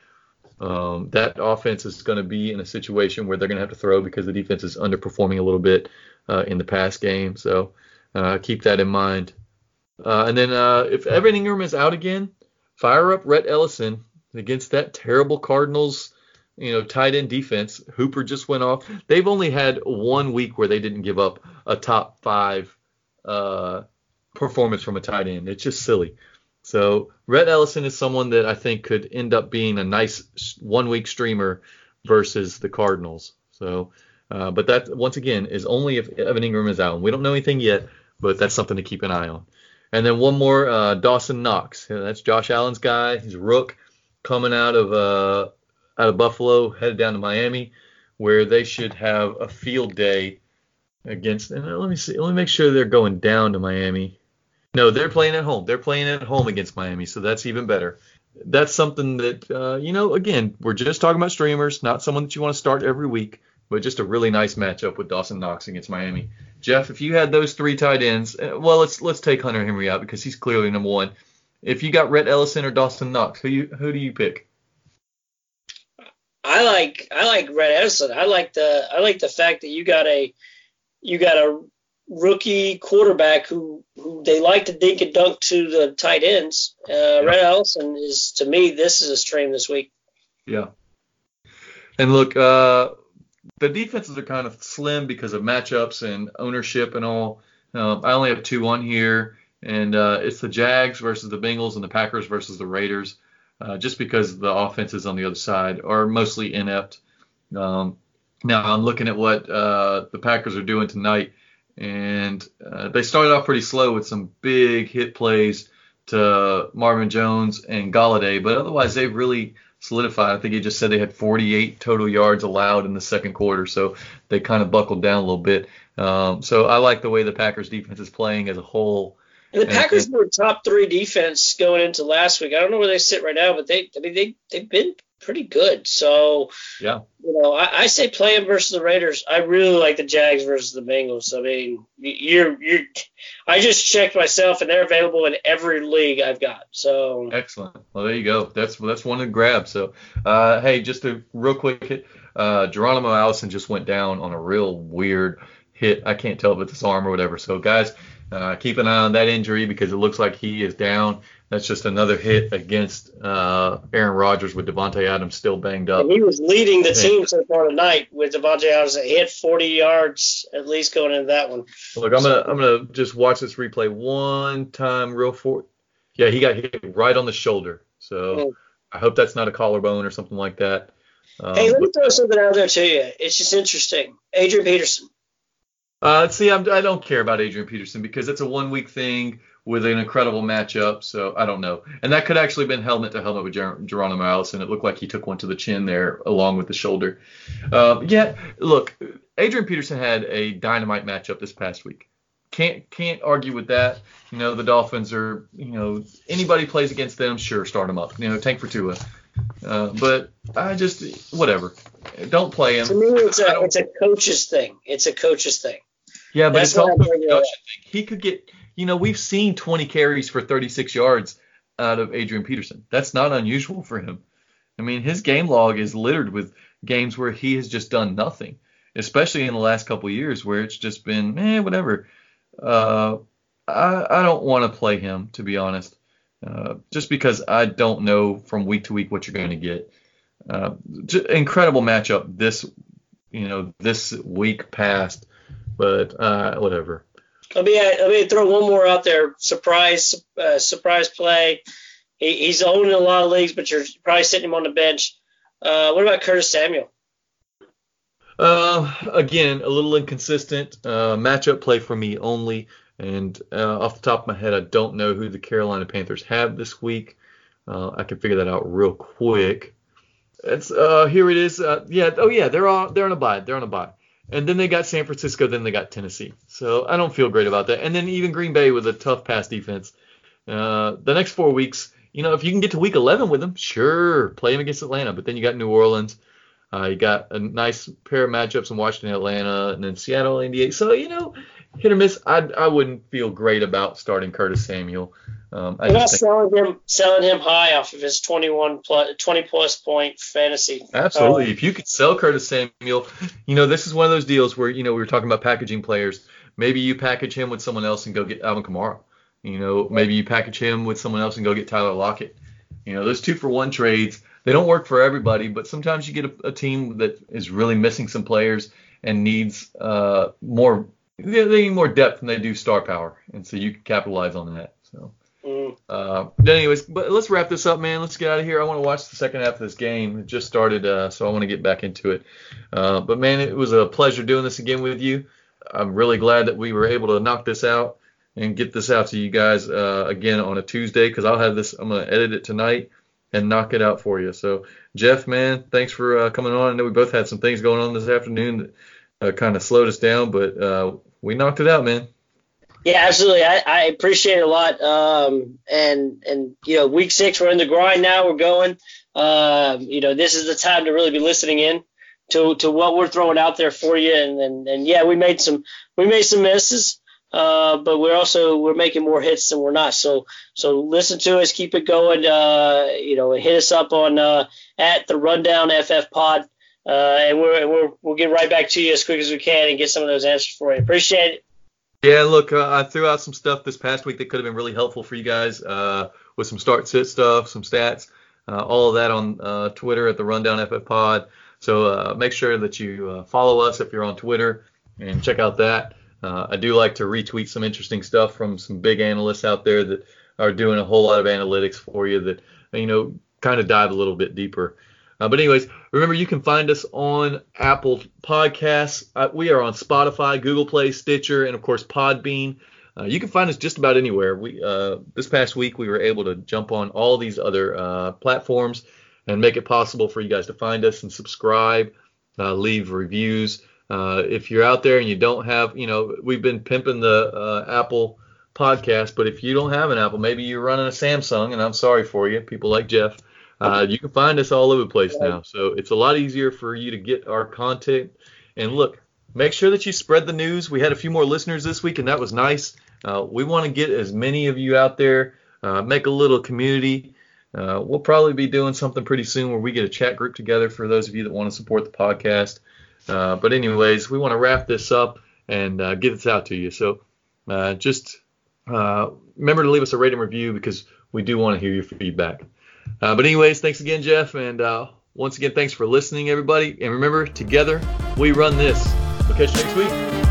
A: Um, that offense is going to be in a situation where they're going to have to throw because the defense is underperforming a little bit uh, in the pass game. So uh, keep that in mind. Uh, and then uh, if Evan Engram is out again, fire up Rhett Ellison against that terrible Cardinals, you know, tight end defense. Hooper just went off. They've only had one week where they didn't give up a top five uh, performance from a tight end. It's just silly. So Rhett Ellison is someone that I think could end up being a nice one week streamer versus the Cardinals. So, uh, but that once again is only if Evan Engram is out. And we don't know anything yet, but that's something to keep an eye on. And then one more, uh, Dawson Knox. That's Josh Allen's guy. He's a rook coming out of uh, out of Buffalo, headed down to Miami, where they should have a field day against. And uh, let me see. Let me make sure they're going down to Miami. No, they're playing at home. They're playing at home against Miami, so that's even better. That's something that uh, you know. Again, we're just talking about streamers, not someone that you want to start every week, but just a really nice matchup with Dawson Knox against Miami. Jeff, if you had those three tight ends, uh, well, let's let's take Hunter Henry out because he's clearly number one. If you got Rhett Ellison or Dawson Knox, who you who do you pick?
B: I like I like Rhett Ellison. I like the I like the fact that you got a you got a rookie quarterback who, who they like to dink and dunk to the tight ends. Uh, Rhett Ellison is to me this is a stream this week.
A: Yeah. And look, uh, the defenses are kind of slim because of matchups and ownership and all. Um, I only have two on here, and uh, it's the Jags versus the Bengals and the Packers versus the Raiders. Uh, just because the offenses on the other side are mostly inept. Um, now I'm looking at what uh, the Packers are doing tonight and uh, they started off pretty slow with some big hit plays to Marvin Jones and Golladay, but otherwise they've really solidified. I think he just said they had 48 total yards allowed in the second quarter, so they kind of buckled down a little bit. Um, so I like the way the Packers defense is playing as a whole.
B: And the Packers and, were top three defense going into last week. I don't know where they sit right now, but they, I mean, they they've been pretty good. So
A: yeah,
B: you know, I, I say play them versus the Raiders. I really like the Jags versus the Bengals. I mean, you're you're. I just checked myself, and they're available in every league I've got. So
A: excellent. Well, there you go. That's that's one to grab. So, uh, hey, just a real quick hit. Uh, Geronimo Allison just went down on a real weird hit. I can't tell if it's his arm or whatever. So, guys, uh, keep an eye on that injury because it looks like he is down. That's just another hit against uh, Aaron Rodgers with Davante Adams still banged up.
B: And he was leading the team so far tonight with Davante Adams that hit 40 yards at least going into that one.
A: Look, I'm gonna I'm gonna just watch this replay one time real for. Yeah, he got hit right on the shoulder. So oh. I hope that's not a collarbone or something like that.
B: Um, hey, let me throw something out there to you. It's just interesting. Adrian Peterson.
A: Uh, see, I'm, I do not care about Adrian Peterson because it's a one week thing with an incredible matchup. So I don't know. And that could actually have been helmet to helmet with Ger- Geronimo Allison. It looked like he took one to the chin there along with the shoulder. Uh, yeah, look, Adrian Peterson had a dynamite matchup this past week. Can't can't argue with that. You know the Dolphins are you know anybody plays against them, sure start them up. You know tank for Tua. Uh, but I just whatever. Don't play him.
B: To me, it's a it's a coach's thing. It's a coach's thing.
A: Yeah, but That's it's also a coach's thing. He could get you know, we've seen 20 carries for 36 yards out of Adrian Peterson. That's not unusual for him. I mean, his game log is littered with games where he has just done nothing, especially in the last couple years where it's just been, eh, whatever. Uh, I, I don't want to play him, to be honest, uh, just because I don't know from week to week what you're going to get. Uh, incredible matchup this, you know, this week past, but uh, whatever.
B: Let me let me throw one more out there. Surprise uh, surprise play. He, he's owning a lot of leagues, but you're probably sitting him on the bench. Uh, what about Curtis Samuel?
A: Uh, again, a little inconsistent uh, matchup play for me only. And uh, off the top of my head, I don't know who the Carolina Panthers have this week. Uh, I can figure that out real quick. It's uh, here it is. Uh, yeah. Oh yeah, they're on they're on a bye. They're on a bye. And then they got San Francisco, then they got Tennessee. So I don't feel great about that. And then even Green Bay with a tough pass defense. Uh, the next four weeks, you know, if you can get to week 11 with them, sure, play them against Atlanta. But then you got New Orleans. Uh, you got a nice pair of matchups in Washington, Atlanta, and then Seattle, Indiana. So you know, hit or miss. I I wouldn't feel great about starting Curtis Samuel.
B: Um, I not selling him selling him high off of his 21 plus 20 plus point fantasy.
A: Absolutely. Um, if you could sell Curtis Samuel, you know this is one of those deals where you know we were talking about packaging players. Maybe you package him with someone else and go get Alvin Kamara. You know, maybe you package him with someone else and go get Tyler Lockett. You know, those two for one trades, they don't work for everybody, but sometimes you get a, a team that is really missing some players and needs uh, more they need more depth than they do star power, and so you can capitalize on that. So, mm. uh, but anyways, but let's wrap this up, man. Let's get out of here. I want to watch the second half of this game. It just started, uh, so I want to get back into it. Uh, but man, it was a pleasure doing this again with you. I'm really glad that we were able to knock this out and get this out to you guys uh, again on a Tuesday because I'll have this. I'm gonna edit it tonight and knock it out for you. So, Jeff, man, thanks for uh, coming on. I know we both had some things going on this afternoon that uh, kind of slowed us down, but uh, we knocked it out, man.
B: Yeah, absolutely. I, I appreciate it a lot. Um, and and you know, week six, we're in the grind now. We're going. Um, you know, this is the time to really be listening in to to what we're throwing out there for you. And and, and yeah, we made some we made some misses. Uh, but we're also we're making more hits than we're not. So so listen to us, keep it going. Uh, you know, hit us up on uh, at the Rundown FF Pod uh, and we're, we're, we'll get right back to you as quick as we can and get some of those answers for you. Appreciate it.
A: Yeah, look, uh, I threw out some stuff this past week that could have been really helpful for you guys with some start sit stuff, some stats, all of that on Twitter at the Rundown FF Pod. So make sure that you follow us if you're on Twitter and check out that. I do like to retweet some interesting stuff from some big analysts out there that are doing a whole lot of analytics for you that you know kind of dive a little bit deeper. Uh, but anyways, remember you can find us on Apple Podcasts. Uh, we are on Spotify, Google Play, Stitcher, and of course Podbean. Uh, you can find us just about anywhere. We uh, this past week we were able to jump on all these other uh, platforms and make it possible for you guys to find us and subscribe, uh, leave reviews. If you're out there and you don't have, you know, we've been pimping the Apple podcast, but if you don't have an Apple, maybe you're running a Samsung, and I'm sorry for you, people like Jeff. Uh, you can find us all over the place now, so it's a lot easier for you to get our content. And look, make sure that you spread the news. We had a few more listeners this week, and that was nice. Uh, we want to get as many of you out there, uh, make a little community. Uh, we'll probably be doing something pretty soon where we get a chat group together for those of you that want to support the podcast. Uh, but anyways, we want to wrap this up and uh, get this out to you. So just remember to leave us a rating review because we do want to hear your feedback. Uh, but anyways, thanks again, Jeff, and uh, once again, thanks for listening, everybody. And remember, together we run this. We'll catch you next week.